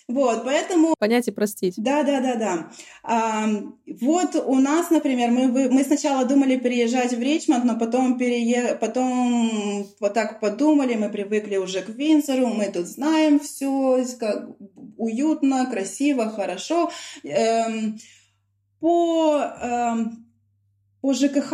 Вот, поэтому... Понять и простить. Да, да, да, да. А, вот у нас, например, мы, мы сначала думали переезжать в Ричмонд, но потом, перее... потом вот так подумали, мы привыкли уже к Винсору, мы тут знаем все, как уютно, красиво, хорошо. Эм, по, эм, по ЖКХ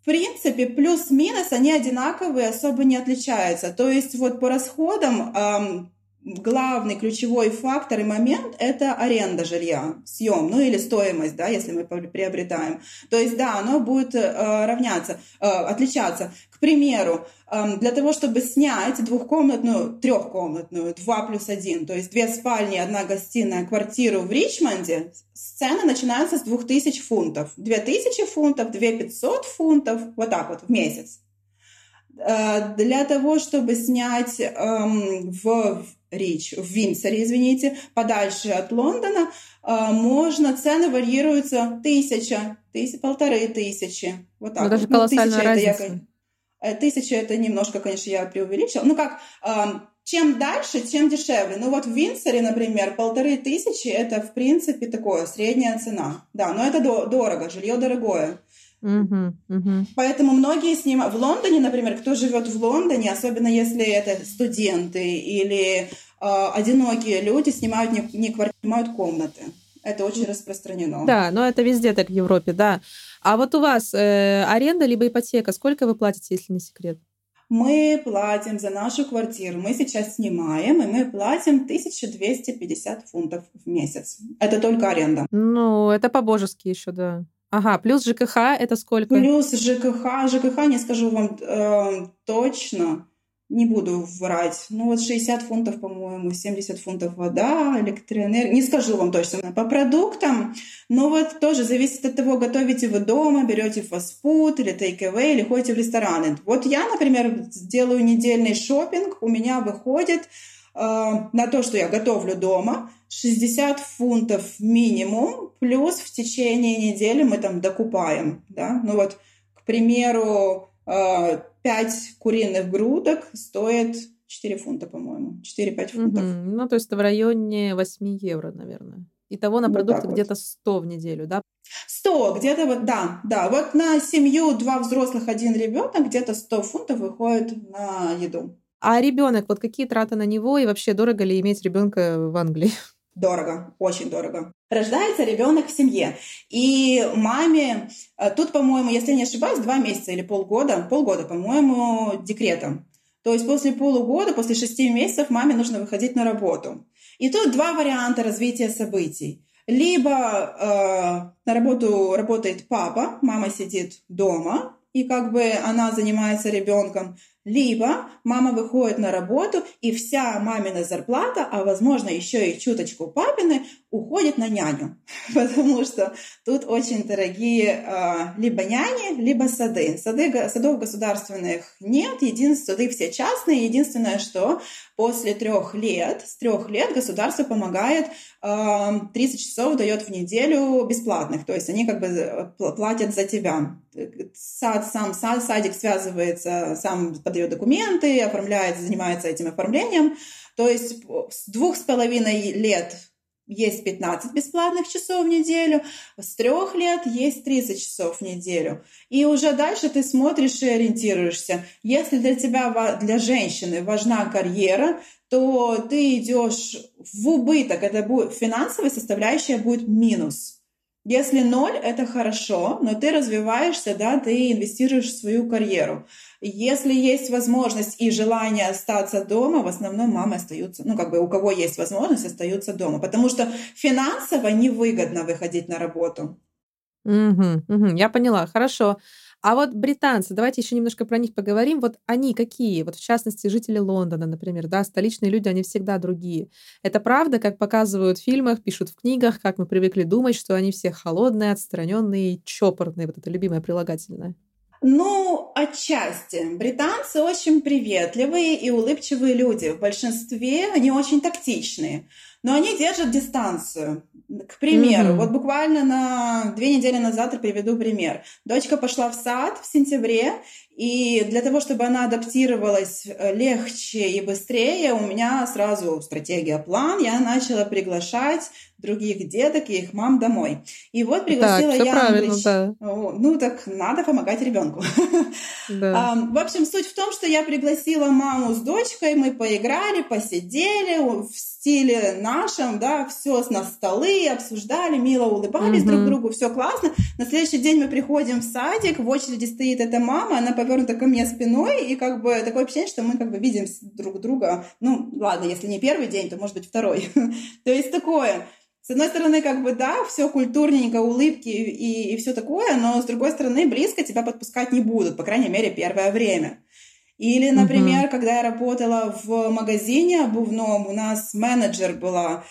в принципе, плюс-минус они одинаковые, особо не отличаются. То есть вот по расходам эм, главный ключевой фактор и момент – это аренда жилья, съем, ну или стоимость, да, если мы приобретаем. То есть, да, оно будет э, равняться, э, отличаться. К примеру, э, для того, чтобы снять двухкомнатную, трехкомнатную, два плюс один, то есть две спальни, одна гостиная, квартиру в Ричмонде, цены начинаются с 2000 фунтов. 2000 фунтов, 2500 фунтов, вот так вот в месяц. Э, для того, чтобы снять эм, в Рич, в Винсоре, извините, подальше от Лондона, э, можно, цены варьируются тысяча, тысяч, полторы тысячи. Вот так. Ну, даже колоссальная ну, разница. Это я, тысяча это немножко, конечно, я преувеличила. Ну как, эм, чем дальше, тем дешевле. Ну вот в Винсоре, например, полторы тысячи это в принципе такое средняя цена. Да, но это дорого, жилье дорогое. Угу, угу. Поэтому многие снимают... В Лондоне, например, кто живет в Лондоне, особенно если это студенты или э, одинокие люди, снимают не, не квартиры, снимают комнаты. Это очень распространено. Да, но это везде так в Европе, да. А вот у вас э, аренда либо ипотека, сколько вы платите, если не секрет? Мы платим за нашу квартиру. Мы сейчас снимаем, и мы платим 1250 фунтов в месяц. Это только аренда. Ну, это по-божески еще, да. Ага, плюс ЖКХ это сколько? Плюс ЖКХ, ЖКХ не скажу вам э, точно, не буду врать. Ну вот 60 фунтов, по-моему, 70 фунтов вода, электроэнергия. Не скажу вам точно. По продуктам, ну вот тоже зависит от того, готовите вы дома, берете фастфуд или тейк-эвэй, или ходите в рестораны. Вот я, например, делаю недельный шопинг, у меня выходит на то, что я готовлю дома, 60 фунтов минимум, плюс в течение недели мы там докупаем, да, ну вот, к примеру, 5 куриных грудок стоит 4 фунта, по-моему, 4-5 фунтов. Угу. Ну, то есть в районе 8 евро, наверное. Итого на продукты вот где-то 100 в неделю, да? 100, где-то вот, да, да. Вот на семью два взрослых, один ребенок, где-то 100 фунтов выходит на еду. А ребенок, вот какие траты на него и вообще дорого ли иметь ребенка в Англии? Дорого, очень дорого. Рождается ребенок в семье. И маме, э, тут, по-моему, если не ошибаюсь, два месяца или полгода, полгода, по-моему, декретом. То есть после полугода, после шести месяцев маме нужно выходить на работу. И тут два варианта развития событий. Либо э, на работу работает папа, мама сидит дома, и как бы она занимается ребенком, либо мама выходит на работу, и вся мамина зарплата, а возможно еще и чуточку папины, уходит на няню. Потому что тут очень дорогие а, либо няни, либо сады. сады. Садов государственных нет, единственное, сады все частные. Единственное, что после трех лет, с трех лет государство помогает 30 а, часов дает в неделю бесплатных. То есть они как бы э, платят за тебя. Сад, сам сад, садик связывается, сам подает документы, оформляет, занимается этим оформлением. То есть с двух с половиной лет есть 15 бесплатных часов в неделю, с трех лет есть 30 часов в неделю. И уже дальше ты смотришь и ориентируешься. Если для тебя, для женщины важна карьера, то ты идешь в убыток, это будет финансовая составляющая будет минус. Если ноль, это хорошо, но ты развиваешься, да, ты инвестируешь в свою карьеру. Если есть возможность и желание остаться дома, в основном мамы остаются, ну, как бы у кого есть возможность, остаются дома, потому что финансово невыгодно выходить на работу. Угу, угу, я поняла, хорошо. А вот британцы, давайте еще немножко про них поговорим. Вот они какие? Вот в частности, жители Лондона, например, да, столичные люди, они всегда другие. Это правда, как показывают в фильмах, пишут в книгах, как мы привыкли думать, что они все холодные, отстраненные, чопорные. Вот это любимое прилагательное. Ну, отчасти. Британцы очень приветливые и улыбчивые люди. В большинстве они очень тактичные. Но они держат дистанцию. К примеру, mm-hmm. вот буквально на две недели назад я приведу пример. Дочка пошла в сад в сентябре, и для того, чтобы она адаптировалась э, легче и быстрее, у меня сразу стратегия, план. Я начала приглашать других деток и их мам домой. И вот пригласила так, я Англич... да. Ну, так надо помогать ребенку. Да. В общем, суть в том, что я пригласила маму с дочкой, мы поиграли, посидели в стиле нашем, да, все на столы, обсуждали, мило улыбались угу. друг другу, все классно. На следующий день мы приходим в садик, в очереди стоит эта мама, она повернута ко мне спиной, и как бы такое ощущение, что мы как бы видим друг друга. Ну, ладно, если не первый день, то может быть второй. То есть такое. С одной стороны, как бы, да, все культурненько, улыбки и, и все такое, но с другой стороны, близко тебя подпускать не будут, по крайней мере, первое время. Или, например, uh-huh. когда я работала в магазине обувном, у нас менеджер была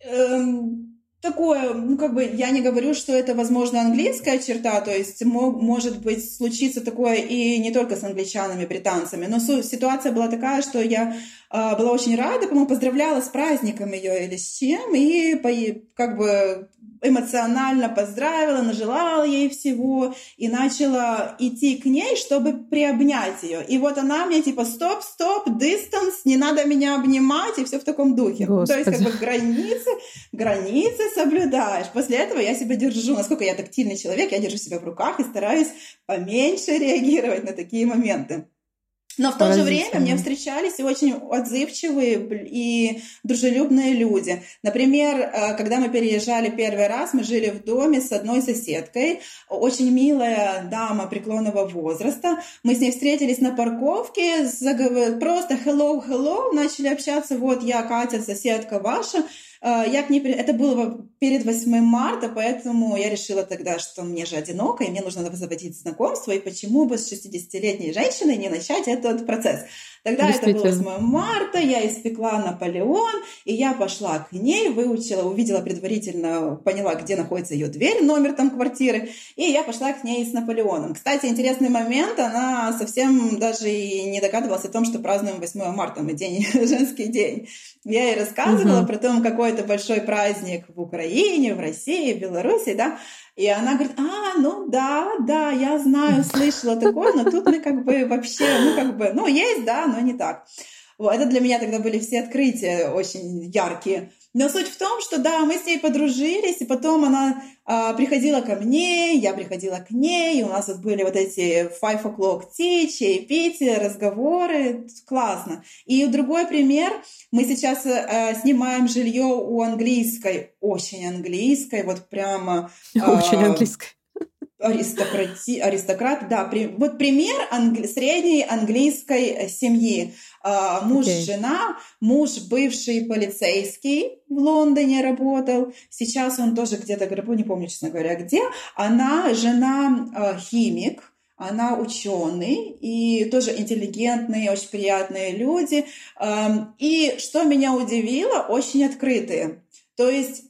эм, такое, ну, как бы, я не говорю, что это, возможно, английская черта, то есть мог, может быть случиться такое и не только с англичанами, британцами, но ситуация была такая, что я э, была очень рада, по-моему, поздравляла с праздником ее или с чем, и по, как бы эмоционально поздравила, нажелала ей всего и начала идти к ней, чтобы приобнять ее. И вот она мне типа стоп, стоп, дистанс, не надо меня обнимать, и все в таком духе. Господи. То есть как бы границы, границы соблюдаешь. После этого я себя держу, насколько я тактильный человек, я держу себя в руках и стараюсь поменьше реагировать на такие моменты. Но в то же время мне встречались и очень отзывчивые и дружелюбные люди. Например, э, когда мы переезжали первый раз, мы жили в доме с одной соседкой, очень милая дама преклонного возраста. Мы с ней встретились на парковке, просто hello, hello, начали общаться, вот я Катя, соседка ваша. Э, я к ней... Это было перед 8 марта, поэтому я решила тогда, что мне же одиноко, и мне нужно заводить знакомство, и почему бы с 60-летней женщиной не начать этот процесс. Тогда это было 8 марта, я испекла Наполеон, и я пошла к ней, выучила, увидела предварительно, поняла, где находится ее дверь, номер там квартиры, и я пошла к ней с Наполеоном. Кстати, интересный момент, она совсем даже и не догадывалась о том, что празднуем 8 марта, мы день, женский день. Я ей рассказывала угу. про то, какой это большой праздник в Украине, в России, в Беларуси, да, и она говорит, а, ну да, да, я знаю, слышала такое, но тут мы как бы вообще, ну как бы, ну есть, да, но не так. Вот, это для меня тогда были все открытия очень яркие. Но суть в том, что да, мы с ней подружились, и потом она а, приходила ко мне, я приходила к ней, и у нас вот были вот эти five o'clock tea, чаепитие, разговоры, классно. И другой пример, мы сейчас а, снимаем жилье у английской, очень английской, вот прямо... Очень а, английской аристократи, аристократ, да, при, вот пример англи, средней английской семьи. А, муж, okay. жена, муж бывший полицейский в Лондоне работал, сейчас он тоже где-то, не помню, честно говоря, где. Она жена а, химик, она ученый и тоже интеллигентные, очень приятные люди. И что меня удивило, очень открытые. То есть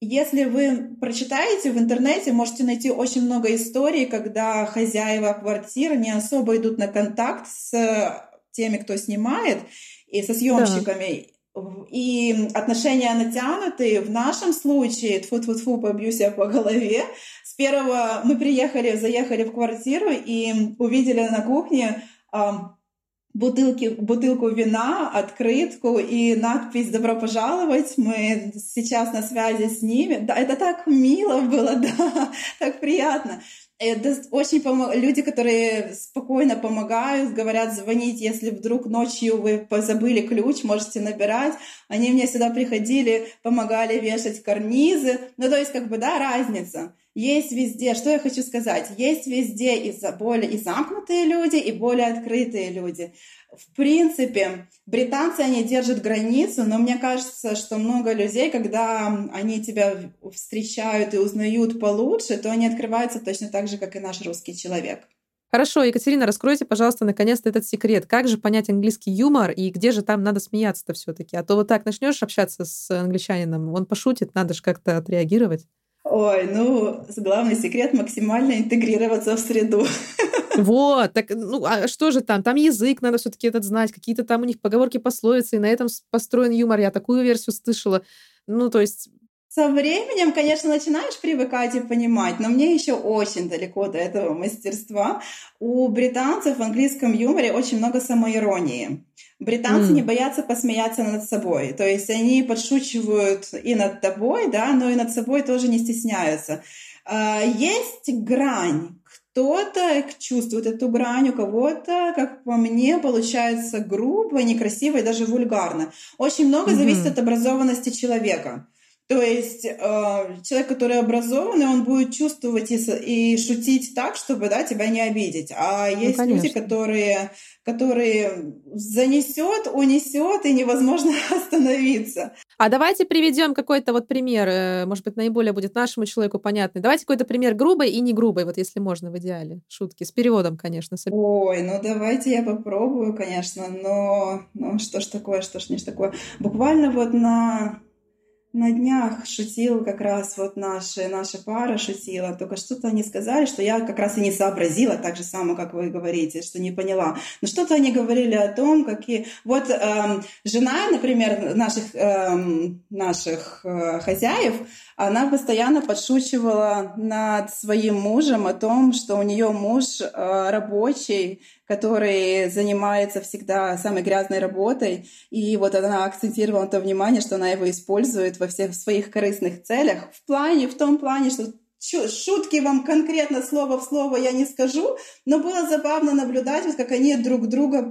если вы прочитаете в интернете, можете найти очень много историй, когда хозяева квартир не особо идут на контакт с теми, кто снимает, и со съемщиками. Да. И отношения натянутые. В нашем случае, тфу тфу тфу побью себя по голове, с первого мы приехали, заехали в квартиру и увидели на кухне бутылки, бутылку вина, открытку и надпись «Добро пожаловать». Мы сейчас на связи с ними. Да, это так мило было, да, так приятно. Это очень пом... люди, которые спокойно помогают, говорят звонить, если вдруг ночью вы забыли ключ, можете набирать. Они мне сюда приходили, помогали вешать карнизы. Ну, то есть, как бы, да, разница. Есть везде, что я хочу сказать, есть везде и более и замкнутые люди, и более открытые люди. В принципе, британцы, они держат границу, но мне кажется, что много людей, когда они тебя встречают и узнают получше, то они открываются точно так же, как и наш русский человек. Хорошо, Екатерина, раскройте, пожалуйста, наконец-то этот секрет. Как же понять английский юмор и где же там надо смеяться-то все-таки? А то вот так начнешь общаться с англичанином, он пошутит, надо же как-то отреагировать. Ой, ну, главный секрет — максимально интегрироваться в среду. Вот, так, ну, а что же там? Там язык надо все таки этот знать, какие-то там у них поговорки, пословицы, и на этом построен юмор. Я такую версию слышала. Ну, то есть со временем, конечно, начинаешь привыкать и понимать, но мне еще очень далеко до этого мастерства. У британцев в английском юморе очень много самоиронии. Британцы mm. не боятся посмеяться над собой. То есть они подшучивают и над тобой, да, но и над собой тоже не стесняются. А, есть грань. Кто-то чувствует эту грань, у кого-то, как по мне, получается грубо, некрасиво и даже вульгарно. Очень много mm-hmm. зависит от образованности человека. То есть э, человек, который образованный, он будет чувствовать и, и шутить так, чтобы да, тебя не обидеть. А ну, есть ну, люди, которые, которые занесет, унесет, и невозможно остановиться. А давайте приведем какой-то вот пример, э, может быть, наиболее будет нашему человеку понятный. Давайте какой-то пример грубой и не грубой, вот если можно, в идеале. Шутки с переводом, конечно. Ой, ну давайте я попробую, конечно, но ну, что ж такое, что ж не ж такое. Буквально вот на на днях шутил как раз вот наша, наша пара шутила, только что-то они сказали, что я как раз и не сообразила, так же само, как вы говорите, что не поняла. Но что-то они говорили о том, какие... Вот эм, жена, например, наших, эм, наших э, хозяев, она постоянно подшучивала над своим мужем о том, что у нее муж э, рабочий, который занимается всегда самой грязной работой. И вот она акцентировала то внимание, что она его использует во всех своих корыстных целях. В плане, в том плане, что шутки вам конкретно слово в слово я не скажу, но было забавно наблюдать, вот как они друг друга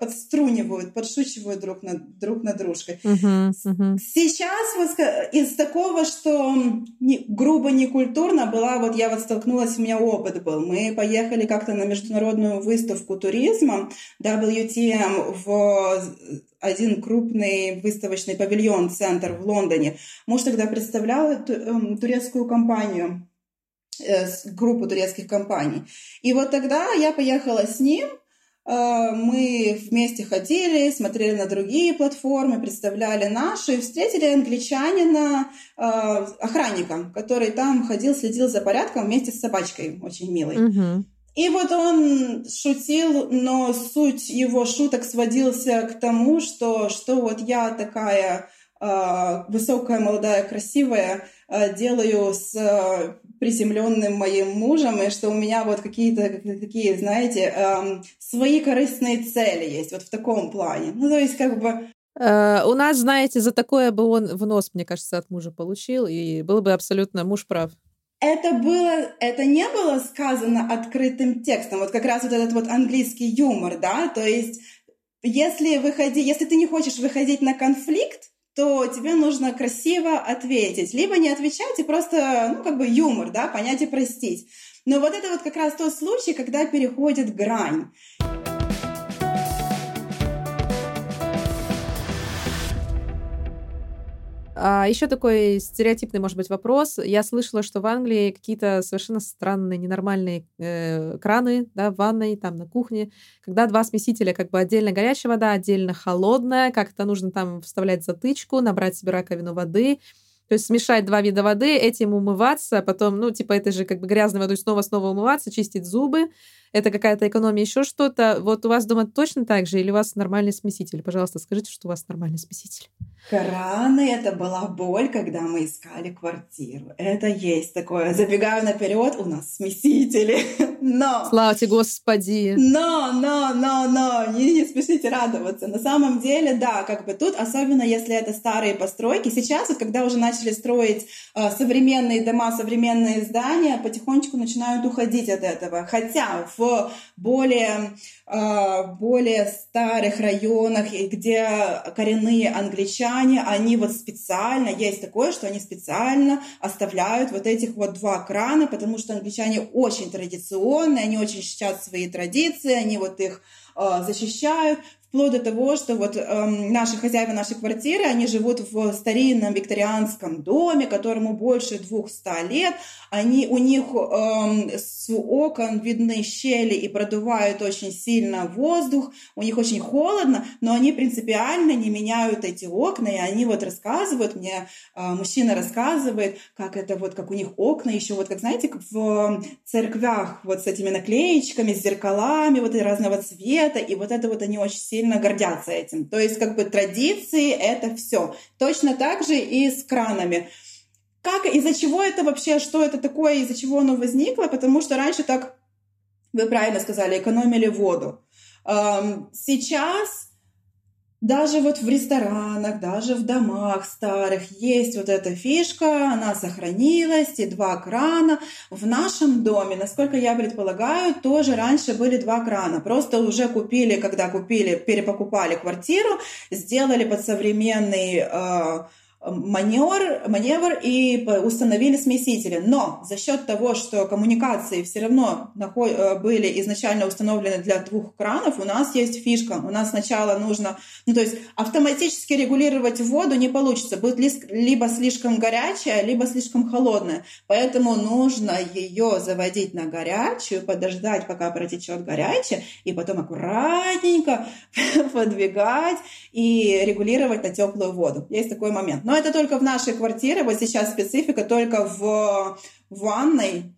подструнивают, подшучивают друг над, друг над дружкой. Uh-huh, uh-huh. Сейчас вот из такого, что не, грубо некультурно была, вот я вот столкнулась, у меня опыт был. Мы поехали как-то на международную выставку туризма WTM в один крупный выставочный павильон-центр в Лондоне. Муж тогда представлял эм, турецкую компанию, э, группу турецких компаний. И вот тогда я поехала с ним, э, мы вместе ходили, смотрели на другие платформы, представляли наши, и встретили англичанина, э, охранника, который там ходил, следил за порядком вместе с собачкой, очень милой. Угу. И вот он шутил, но суть его шуток сводился к тому, что, что вот я такая э, высокая, молодая, красивая, э, делаю с э, приземленным моим мужем, и что у меня вот какие-то такие, знаете, э, свои корыстные цели есть, вот в таком плане. Ну, то есть как бы Uh, у нас, знаете, за такое бы он в нос, мне кажется, от мужа получил, и был бы абсолютно муж прав это было, это не было сказано открытым текстом. Вот как раз вот этот вот английский юмор, да, то есть если выходи, если ты не хочешь выходить на конфликт, то тебе нужно красиво ответить. Либо не отвечать и просто, ну, как бы юмор, да, понять и простить. Но вот это вот как раз тот случай, когда переходит грань. А еще такой стереотипный, может быть, вопрос. Я слышала, что в Англии какие-то совершенно странные, ненормальные э, краны да, в ванной, там на кухне, когда два смесителя, как бы отдельно горячая вода, отдельно холодная, как-то нужно там вставлять затычку, набрать себе раковину воды, то есть смешать два вида воды, этим умываться, потом, ну, типа, это же как бы грязной водой снова-снова умываться, чистить зубы это какая-то экономия, еще что-то. Вот у вас дома точно так же или у вас нормальный смеситель? Пожалуйста, скажите, что у вас нормальный смеситель. Краны — это была боль, когда мы искали квартиру. Это есть такое. Забегаю наперед, у нас смесители. Но... Слава тебе, Господи! Но, но, но, но, не, не спешите радоваться. На самом деле, да, как бы тут, особенно если это старые постройки. Сейчас, вот когда уже начали строить э, современные дома, современные здания, потихонечку начинают уходить от этого. Хотя в в более, а, более старых районах, где коренные англичане, они вот специально, есть такое, что они специально оставляют вот этих вот два крана, потому что англичане очень традиционные, они очень чтят свои традиции, они вот их а, защищают вплоть до того, что вот эм, наши хозяева нашей квартиры, они живут в старинном викторианском доме, которому больше 200 лет, они, у них эм, с окон видны щели и продувают очень сильно воздух, у них очень холодно, но они принципиально не меняют эти окна, и они вот рассказывают, мне э, мужчина рассказывает, как это вот, как у них окна еще вот, как знаете, в церквях вот с этими наклеечками, с зеркалами вот и разного цвета, и вот это вот они очень сильно сильно гордятся этим. То есть как бы традиции — это все. Точно так же и с кранами. Как, из-за чего это вообще, что это такое, из-за чего оно возникло? Потому что раньше так, вы правильно сказали, экономили воду. Сейчас даже вот в ресторанах, даже в домах старых есть вот эта фишка, она сохранилась, и два крана. В нашем доме, насколько я предполагаю, тоже раньше были два крана. Просто уже купили, когда купили, перепокупали квартиру, сделали под современный э, маневр, маневр и установили смесители. Но за счет того, что коммуникации все равно э, были изначально установлены для двух кранов, у нас есть фишка. У нас сначала нужно, ну то есть автоматически регулировать воду не получится. Будет либо слишком горячая, либо слишком холодная. Поэтому нужно ее заводить на горячую, подождать, пока протечет горячая, и потом аккуратненько подвигать и регулировать на теплую воду. Есть такой момент. Но это только в нашей квартире, вот сейчас специфика только в ванной.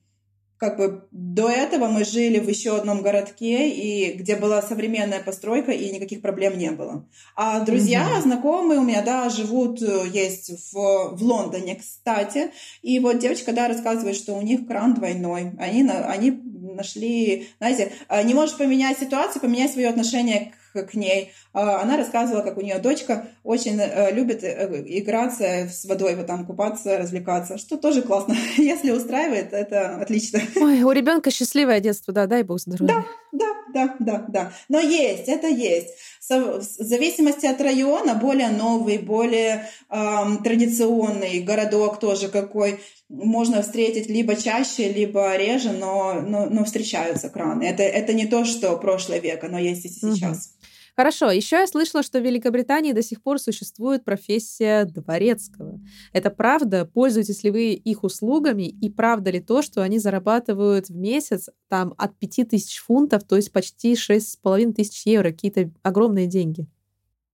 Как бы до этого мы жили в еще одном городке, и где была современная постройка, и никаких проблем не было. А друзья, mm-hmm. знакомые у меня, да, живут, э, есть в, в Лондоне, кстати. И вот девочка, да, рассказывает, что у них кран двойной. Они, они нашли, знаете, а, не можешь поменять ситуацию, поменять свое отношение к, ней. А, она рассказывала, как у нее дочка очень э, любит э, играться с водой, вот там купаться, развлекаться, что тоже классно. Если устраивает, это отлично. Ой, у ребенка счастливое детство, да, дай бог здоровья. Да, да, да, да, да. Но есть, это есть. В зависимости от района, более новый, более эм, традиционный городок тоже какой, можно встретить либо чаще, либо реже, но, но, но встречаются краны. Это, это не то, что прошлый век, оно есть и сейчас. Хорошо, еще я слышала, что в Великобритании до сих пор существует профессия дворецкого. Это правда? Пользуетесь ли вы их услугами? И правда ли то, что они зарабатывают в месяц там от 5000 фунтов, то есть почти 6,5 тысяч евро, какие-то огромные деньги?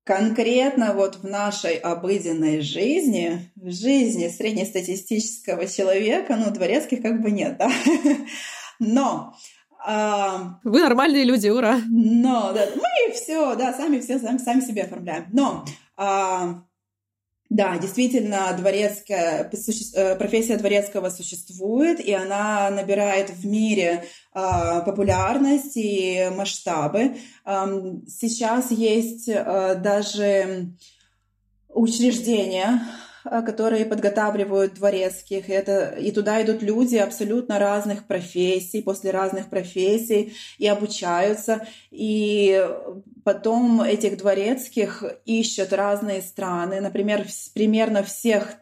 Конкретно вот в нашей обыденной жизни, в жизни среднестатистического человека, ну, дворецких как бы нет, да? Но а, Вы нормальные люди, ура! Но, да, мы все, да, сами все сами, сами себе оформляем. Но, а, да, действительно, дворецкая, э, профессия дворецкого существует, и она набирает в мире а, популярность и масштабы. Сейчас есть а, даже учреждения, Э, которые подготавливают дворецких. Это, и туда идут люди абсолютно разных профессий, после разных профессий, и обучаются. И потом этих дворецких ищут разные страны. Например, примерно всех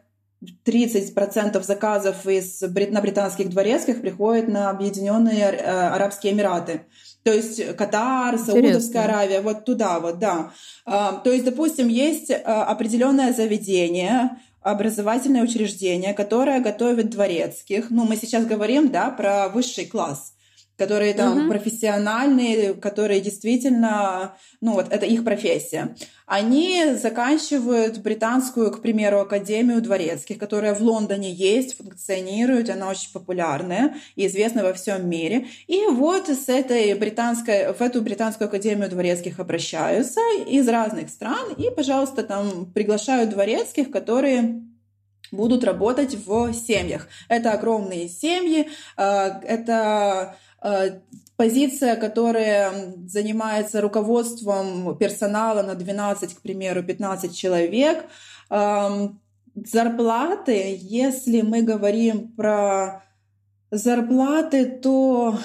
30% заказов из, на британских дворецких приходят на Объединенные э, Арабские Эмираты. То есть Катар, Саудовская Аравия, вот туда вот, да. А, то есть, допустим, есть э, определенное заведение, образовательное учреждение, которое готовит дворецких. Ну, мы сейчас говорим, да, про высший класс которые там uh-huh. профессиональные, которые действительно, ну вот это их профессия. Они заканчивают британскую, к примеру, академию дворецких, которая в Лондоне есть, функционирует, она очень популярная и известна во всем мире. И вот с этой британской, в эту британскую академию дворецких обращаются из разных стран и, пожалуйста, там приглашают дворецких, которые будут работать в семьях. Это огромные семьи, э, это позиция, которая занимается руководством персонала на 12, к примеру, 15 человек. Эм, зарплаты, если мы говорим про зарплаты, то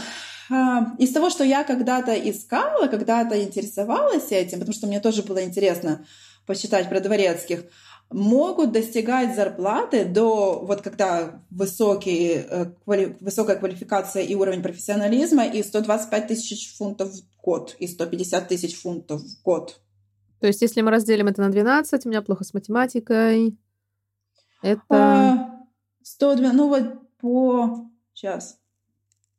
э, из того, что я когда-то искала, когда-то интересовалась этим, потому что мне тоже было интересно посчитать про дворецких, могут достигать зарплаты до, вот когда высокие, э, квали, высокая квалификация и уровень профессионализма, и 125 тысяч фунтов в год, и 150 тысяч фунтов в год. То есть, если мы разделим это на 12, у меня плохо с математикой, это... А, 102, ну вот по... Сейчас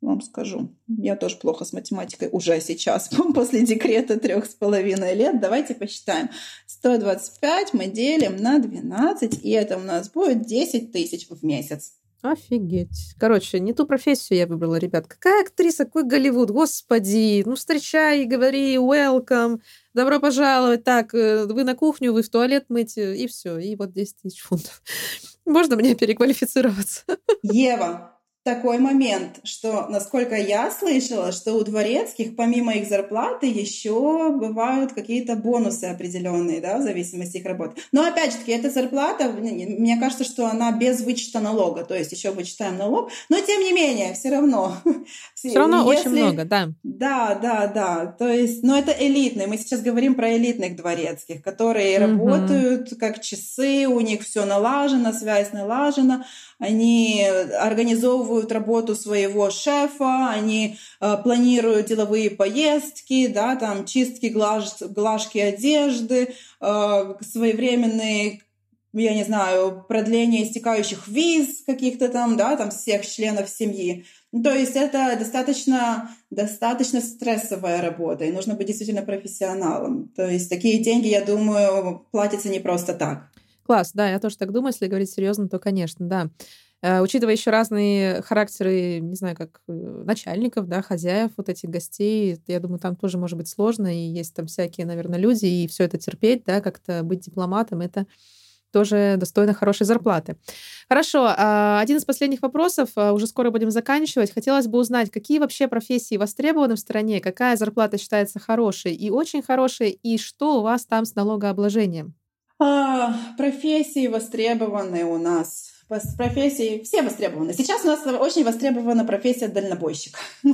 вам скажу. Я тоже плохо с математикой уже сейчас, после декрета трех с половиной лет. Давайте посчитаем. 125 мы делим на 12, и это у нас будет 10 тысяч в месяц. Офигеть. Короче, не ту профессию я выбрала, ребят. Какая актриса, какой Голливуд, господи. Ну, встречай говори welcome, добро пожаловать. Так, э, вы на кухню, вы в туалет мыть, и все. И вот 10 тысяч фунтов. Можно мне переквалифицироваться? Ева, такой момент, что, насколько я слышала, что у дворецких, помимо их зарплаты, еще бывают какие-то бонусы определенные, да, в зависимости от их работы. Но, опять же таки, эта зарплата, мне кажется, что она без вычета налога, то есть еще вычитаем налог, но, тем не менее, все равно. Все равно Если... очень много, да. Да, да, да, то есть, но это элитные, мы сейчас говорим про элитных дворецких, которые угу. работают как часы, у них все налажено, связь налажена, они организовывают работу своего шефа, они э, планируют деловые поездки, да, там чистки, глаж, глажки одежды, э, своевременные я не знаю, продление истекающих виз каких-то там, да, там всех членов семьи. Ну, то есть это достаточно, достаточно стрессовая работа, и нужно быть действительно профессионалом. То есть такие деньги, я думаю, платятся не просто так. Класс, да, я тоже так думаю. Если говорить серьезно, то, конечно, да. Э, учитывая еще разные характеры, не знаю, как э, начальников, да, хозяев вот этих гостей, я думаю, там тоже может быть сложно, и есть там всякие, наверное, люди, и все это терпеть, да, как-то быть дипломатом, это тоже достойно хорошей зарплаты. Хорошо, а, один из последних вопросов, а, уже скоро будем заканчивать. Хотелось бы узнать, какие вообще профессии востребованы в стране, какая зарплата считается хорошей и очень хорошей, и что у вас там с налогообложением? А, профессии востребованы у нас профессии все востребованы. Сейчас у нас очень востребована профессия дальнобойщик.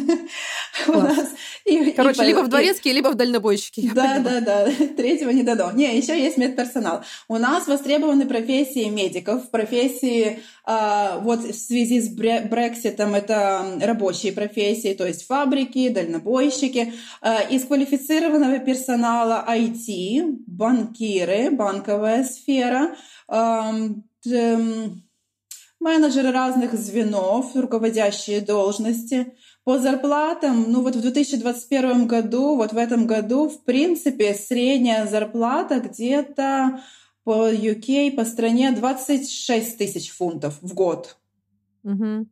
Короче, либо в дворецкие, либо в дальнобойщики. Да, да, да. Третьего не дано. Не, еще есть медперсонал. У нас востребованы профессии медиков, профессии а, вот в связи с Брекситом это рабочие профессии, то есть фабрики, дальнобойщики. А, из квалифицированного персонала IT, банкиры, банковая сфера, менеджеры разных звенов, руководящие должности. По зарплатам, ну вот в 2021 году, вот в этом году, в принципе, средняя зарплата где-то по UK, по стране 26 тысяч фунтов в год. Угу.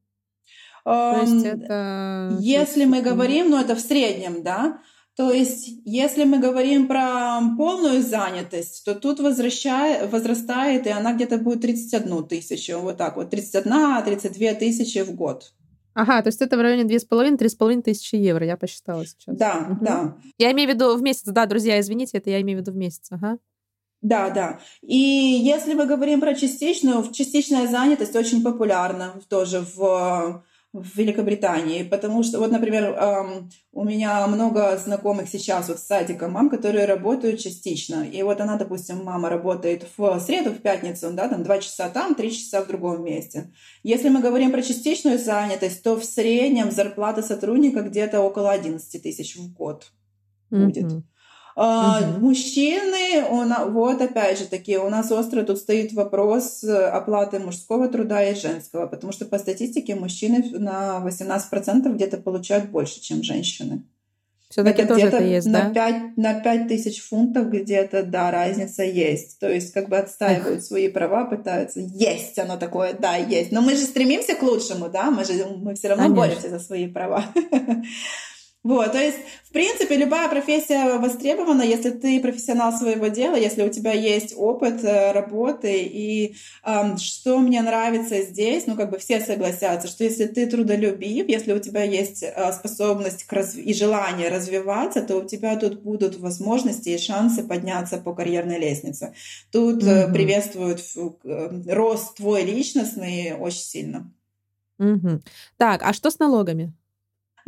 То есть это... Если мы говорим, ну это в среднем, да, то есть, если мы говорим про полную занятость, то тут возвращает, возрастает, и она где-то будет 31 тысячу, вот так вот, 31-32 тысячи в год. Ага, то есть это в районе 2,5-3,5 тысячи евро, я посчитала сейчас. Да, угу. да. Я имею в виду в месяц, да, друзья, извините, это я имею в виду в месяц, ага. Да, да. И если мы говорим про частичную, частичная занятость очень популярна тоже в в Великобритании, потому что, вот, например, эм, у меня много знакомых сейчас вот с садика мам, которые работают частично. И вот она, допустим, мама работает в среду, в пятницу, да, там два часа там, три часа в другом месте. Если мы говорим про частичную занятость, то в среднем зарплата сотрудника где-то около 11 тысяч в год будет. Mm-hmm. Угу. Мужчины, он, вот опять же таки, у нас остро тут стоит вопрос э, оплаты мужского труда и женского, потому что по статистике мужчины на 18% где-то получают больше, чем женщины. Все-таки это тоже это есть, на да? 5, на 5 тысяч фунтов где-то, да, разница есть. То есть как бы отстаивают Эх. свои права, пытаются. Есть оно такое, да, есть. Но мы же стремимся к лучшему, да, мы же мы все равно Конечно. боремся за свои права. Вот, то есть, в принципе, любая профессия востребована, если ты профессионал своего дела, если у тебя есть опыт э, работы. И эм, что мне нравится здесь, ну, как бы все согласятся, что если ты трудолюбив, если у тебя есть э, способность к разв... и желание развиваться, то у тебя тут будут возможности и шансы подняться по карьерной лестнице. Тут mm-hmm. приветствуют рост твой личностный очень сильно. Mm-hmm. Так, а что с налогами?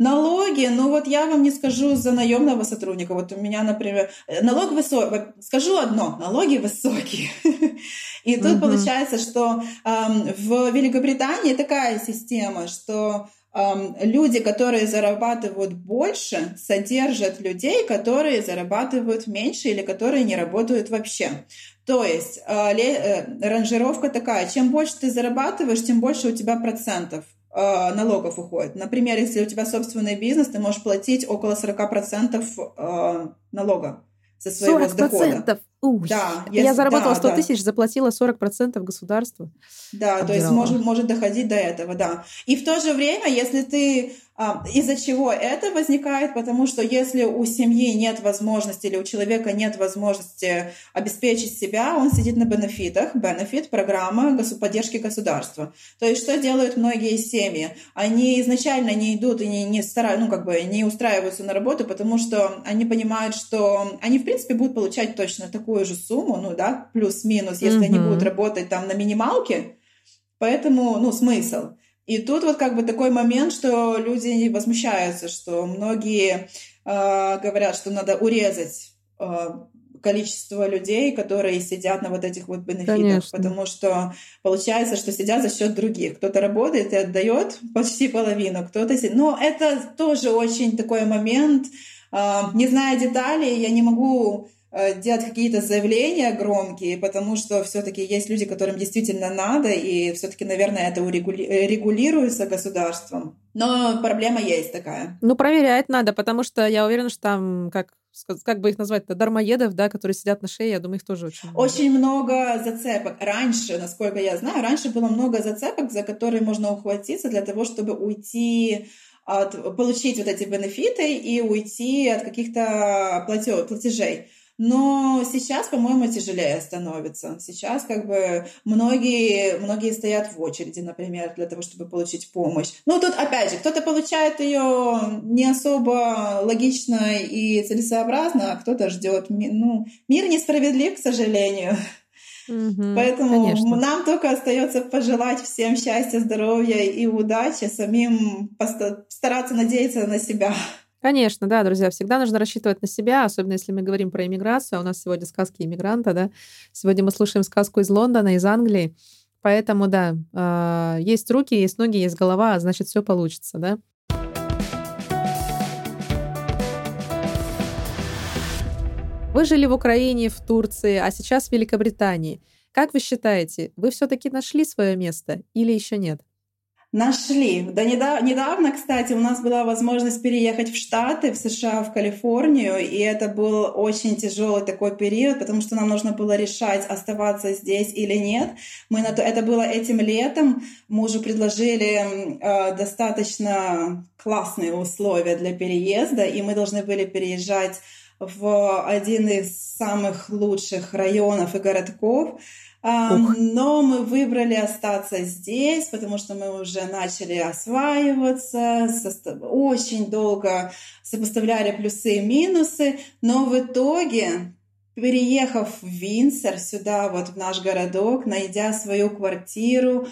Налоги, ну вот я вам не скажу за наемного сотрудника. Вот у меня, например, налог высокий. Скажу одно, налоги высокие. И тут угу. получается, что эм, в Великобритании такая система, что эм, люди, которые зарабатывают больше, содержат людей, которые зарабатывают меньше или которые не работают вообще. То есть э, э, ранжировка такая, чем больше ты зарабатываешь, тем больше у тебя процентов Э, налогов уходит. Например, если у тебя собственный бизнес, ты можешь платить около 40% э, налога со своего 40%? дохода. Ух, да, если, я заработала да, 100 да. тысяч, заплатила 40% государству. Да, Обдирала. то есть может, может доходить до этого, да. И в то же время, если ты из-за чего это возникает? Потому что если у семьи нет возможности или у человека нет возможности обеспечить себя, он сидит на бенефитах. Бенефит – программа поддержки государства. То есть что делают многие семьи? Они изначально не идут и не, не стараются, ну как бы не устраиваются на работу, потому что они понимают, что они в принципе будут получать точно такую же сумму, ну да, плюс-минус, если mm-hmm. они будут работать там на минималке. Поэтому, ну, смысл. И тут вот как бы такой момент, что люди возмущаются, что многие э, говорят, что надо урезать э, количество людей, которые сидят на вот этих вот бенефитах, Конечно. потому что получается, что сидят за счет других. Кто-то работает и отдает почти половину, кто-то сидит. Но это тоже очень такой момент. Э, не зная деталей, я не могу делать какие-то заявления громкие, потому что все-таки есть люди, которым действительно надо, и все-таки, наверное, это урегули... регулируется государством. Но проблема есть такая. Ну, проверять надо, потому что я уверена, что там, как, как бы их назвать-то, дармоедов, да, которые сидят на шее, я думаю, их тоже очень много. Очень много зацепок. Раньше, насколько я знаю, раньше было много зацепок, за которые можно ухватиться для того, чтобы уйти от, получить вот эти бенефиты и уйти от каких-то платежей. Но сейчас, по-моему, тяжелее становится. Сейчас как бы многие, многие стоят в очереди, например, для того, чтобы получить помощь. Ну, тут, опять же, кто-то получает ее не особо логично и целесообразно, а кто-то ждет. Ну, мир несправедлив, к сожалению. Угу, Поэтому конечно. нам только остается пожелать всем счастья, здоровья и удачи, самим стараться надеяться на себя. Конечно, да, друзья, всегда нужно рассчитывать на себя, особенно если мы говорим про иммиграцию. А у нас сегодня сказки иммигранта, да. Сегодня мы слушаем сказку из Лондона, из Англии. Поэтому, да, э, есть руки, есть ноги, есть голова, а значит, все получится, да. Вы жили в Украине, в Турции, а сейчас в Великобритании. Как вы считаете, вы все-таки нашли свое место или еще нет? Нашли. Да недавно, недавно, кстати, у нас была возможность переехать в Штаты, в США, в Калифорнию, и это был очень тяжелый такой период, потому что нам нужно было решать, оставаться здесь или нет. Мы на то, это было этим летом. Мужу предложили э, достаточно классные условия для переезда, и мы должны были переезжать в один из самых лучших районов и городков. Ух. Но мы выбрали остаться здесь, потому что мы уже начали осваиваться, очень долго сопоставляли плюсы и минусы, но в итоге переехав в Винсер, сюда, вот в наш городок, найдя свою квартиру,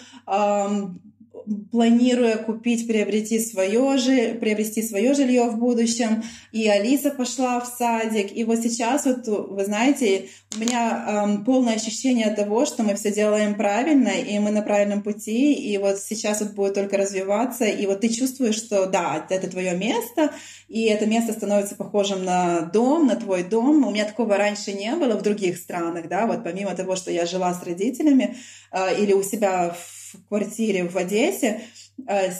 планируя купить, приобрести свое, же, приобрести свое жилье в будущем. И Алиса пошла в садик. И вот сейчас, вот, вы знаете, у меня эм, полное ощущение того, что мы все делаем правильно, и мы на правильном пути. И вот сейчас вот будет только развиваться. И вот ты чувствуешь, что да, это твое место, и это место становится похожим на дом, на твой дом. У меня такого раньше не было в других странах, да, вот помимо того, что я жила с родителями э, или у себя в в квартире в Одессе, э,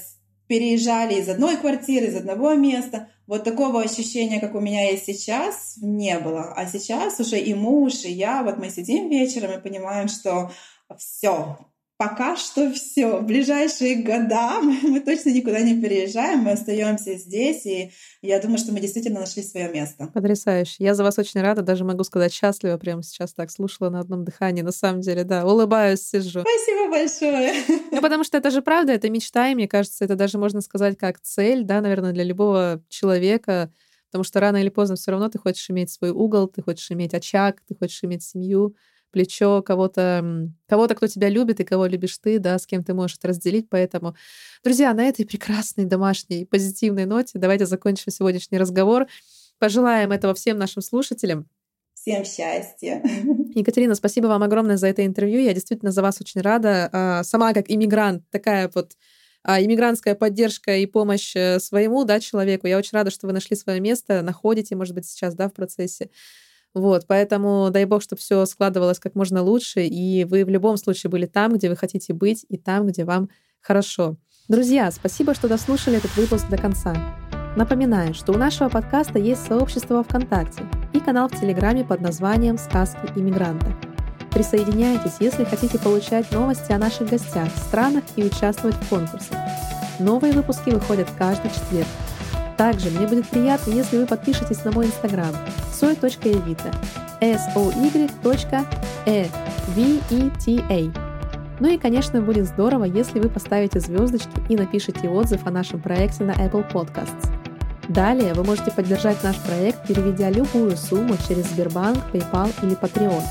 переезжали из одной квартиры, из одного места. Вот такого ощущения, как у меня есть сейчас, не было. А сейчас уже и муж, и я, вот мы сидим вечером и понимаем, что все, пока что все. В ближайшие года мы, точно никуда не переезжаем, мы остаемся здесь, и я думаю, что мы действительно нашли свое место. Потрясающе. Я за вас очень рада, даже могу сказать счастлива, прямо сейчас так слушала на одном дыхании. На самом деле, да, улыбаюсь, сижу. Спасибо большое. Ну, потому что это же правда, это мечта, и мне кажется, это даже можно сказать как цель, да, наверное, для любого человека, потому что рано или поздно все равно ты хочешь иметь свой угол, ты хочешь иметь очаг, ты хочешь иметь семью, плечо кого-то, кого-то, кто тебя любит и кого любишь ты, да, с кем ты можешь это разделить. Поэтому, друзья, на этой прекрасной домашней позитивной ноте давайте закончим сегодняшний разговор. Пожелаем этого всем нашим слушателям. Всем счастья. Екатерина, спасибо вам огромное за это интервью. Я действительно за вас очень рада. А, сама как иммигрант, такая вот а, иммигрантская поддержка и помощь э, своему да, человеку. Я очень рада, что вы нашли свое место, находите, может быть, сейчас да, в процессе. Вот, поэтому дай бог, чтобы все складывалось как можно лучше, и вы в любом случае были там, где вы хотите быть, и там, где вам хорошо. Друзья, спасибо, что дослушали этот выпуск до конца. Напоминаю, что у нашего подкаста есть сообщество ВКонтакте и канал в Телеграме под названием «Сказки иммигранта». Присоединяйтесь, если хотите получать новости о наших гостях, странах и участвовать в конкурсах. Новые выпуски выходят каждый четверг. Также мне будет приятно, если вы подпишетесь на мой инстаграм soy.evita soy.evita. Ну и, конечно, будет здорово, если вы поставите звездочки и напишите отзыв о нашем проекте на Apple Podcasts. Далее вы можете поддержать наш проект, переведя любую сумму через Сбербанк, PayPal или Patreon.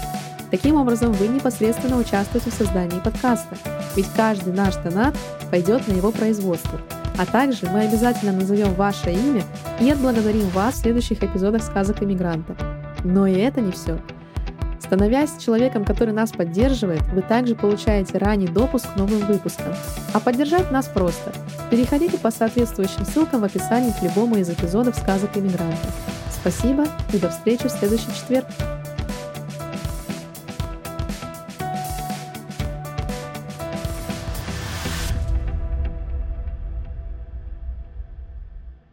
Таким образом, вы непосредственно участвуете в создании подкаста, ведь каждый наш донат пойдет на его производство – а также мы обязательно назовем ваше имя и отблагодарим вас в следующих эпизодах сказок иммигранта. Но и это не все. Становясь человеком, который нас поддерживает, вы также получаете ранний допуск к новым выпускам. А поддержать нас просто. Переходите по соответствующим ссылкам в описании к любому из эпизодов сказок иммигранта. Спасибо и до встречи в следующий четверг.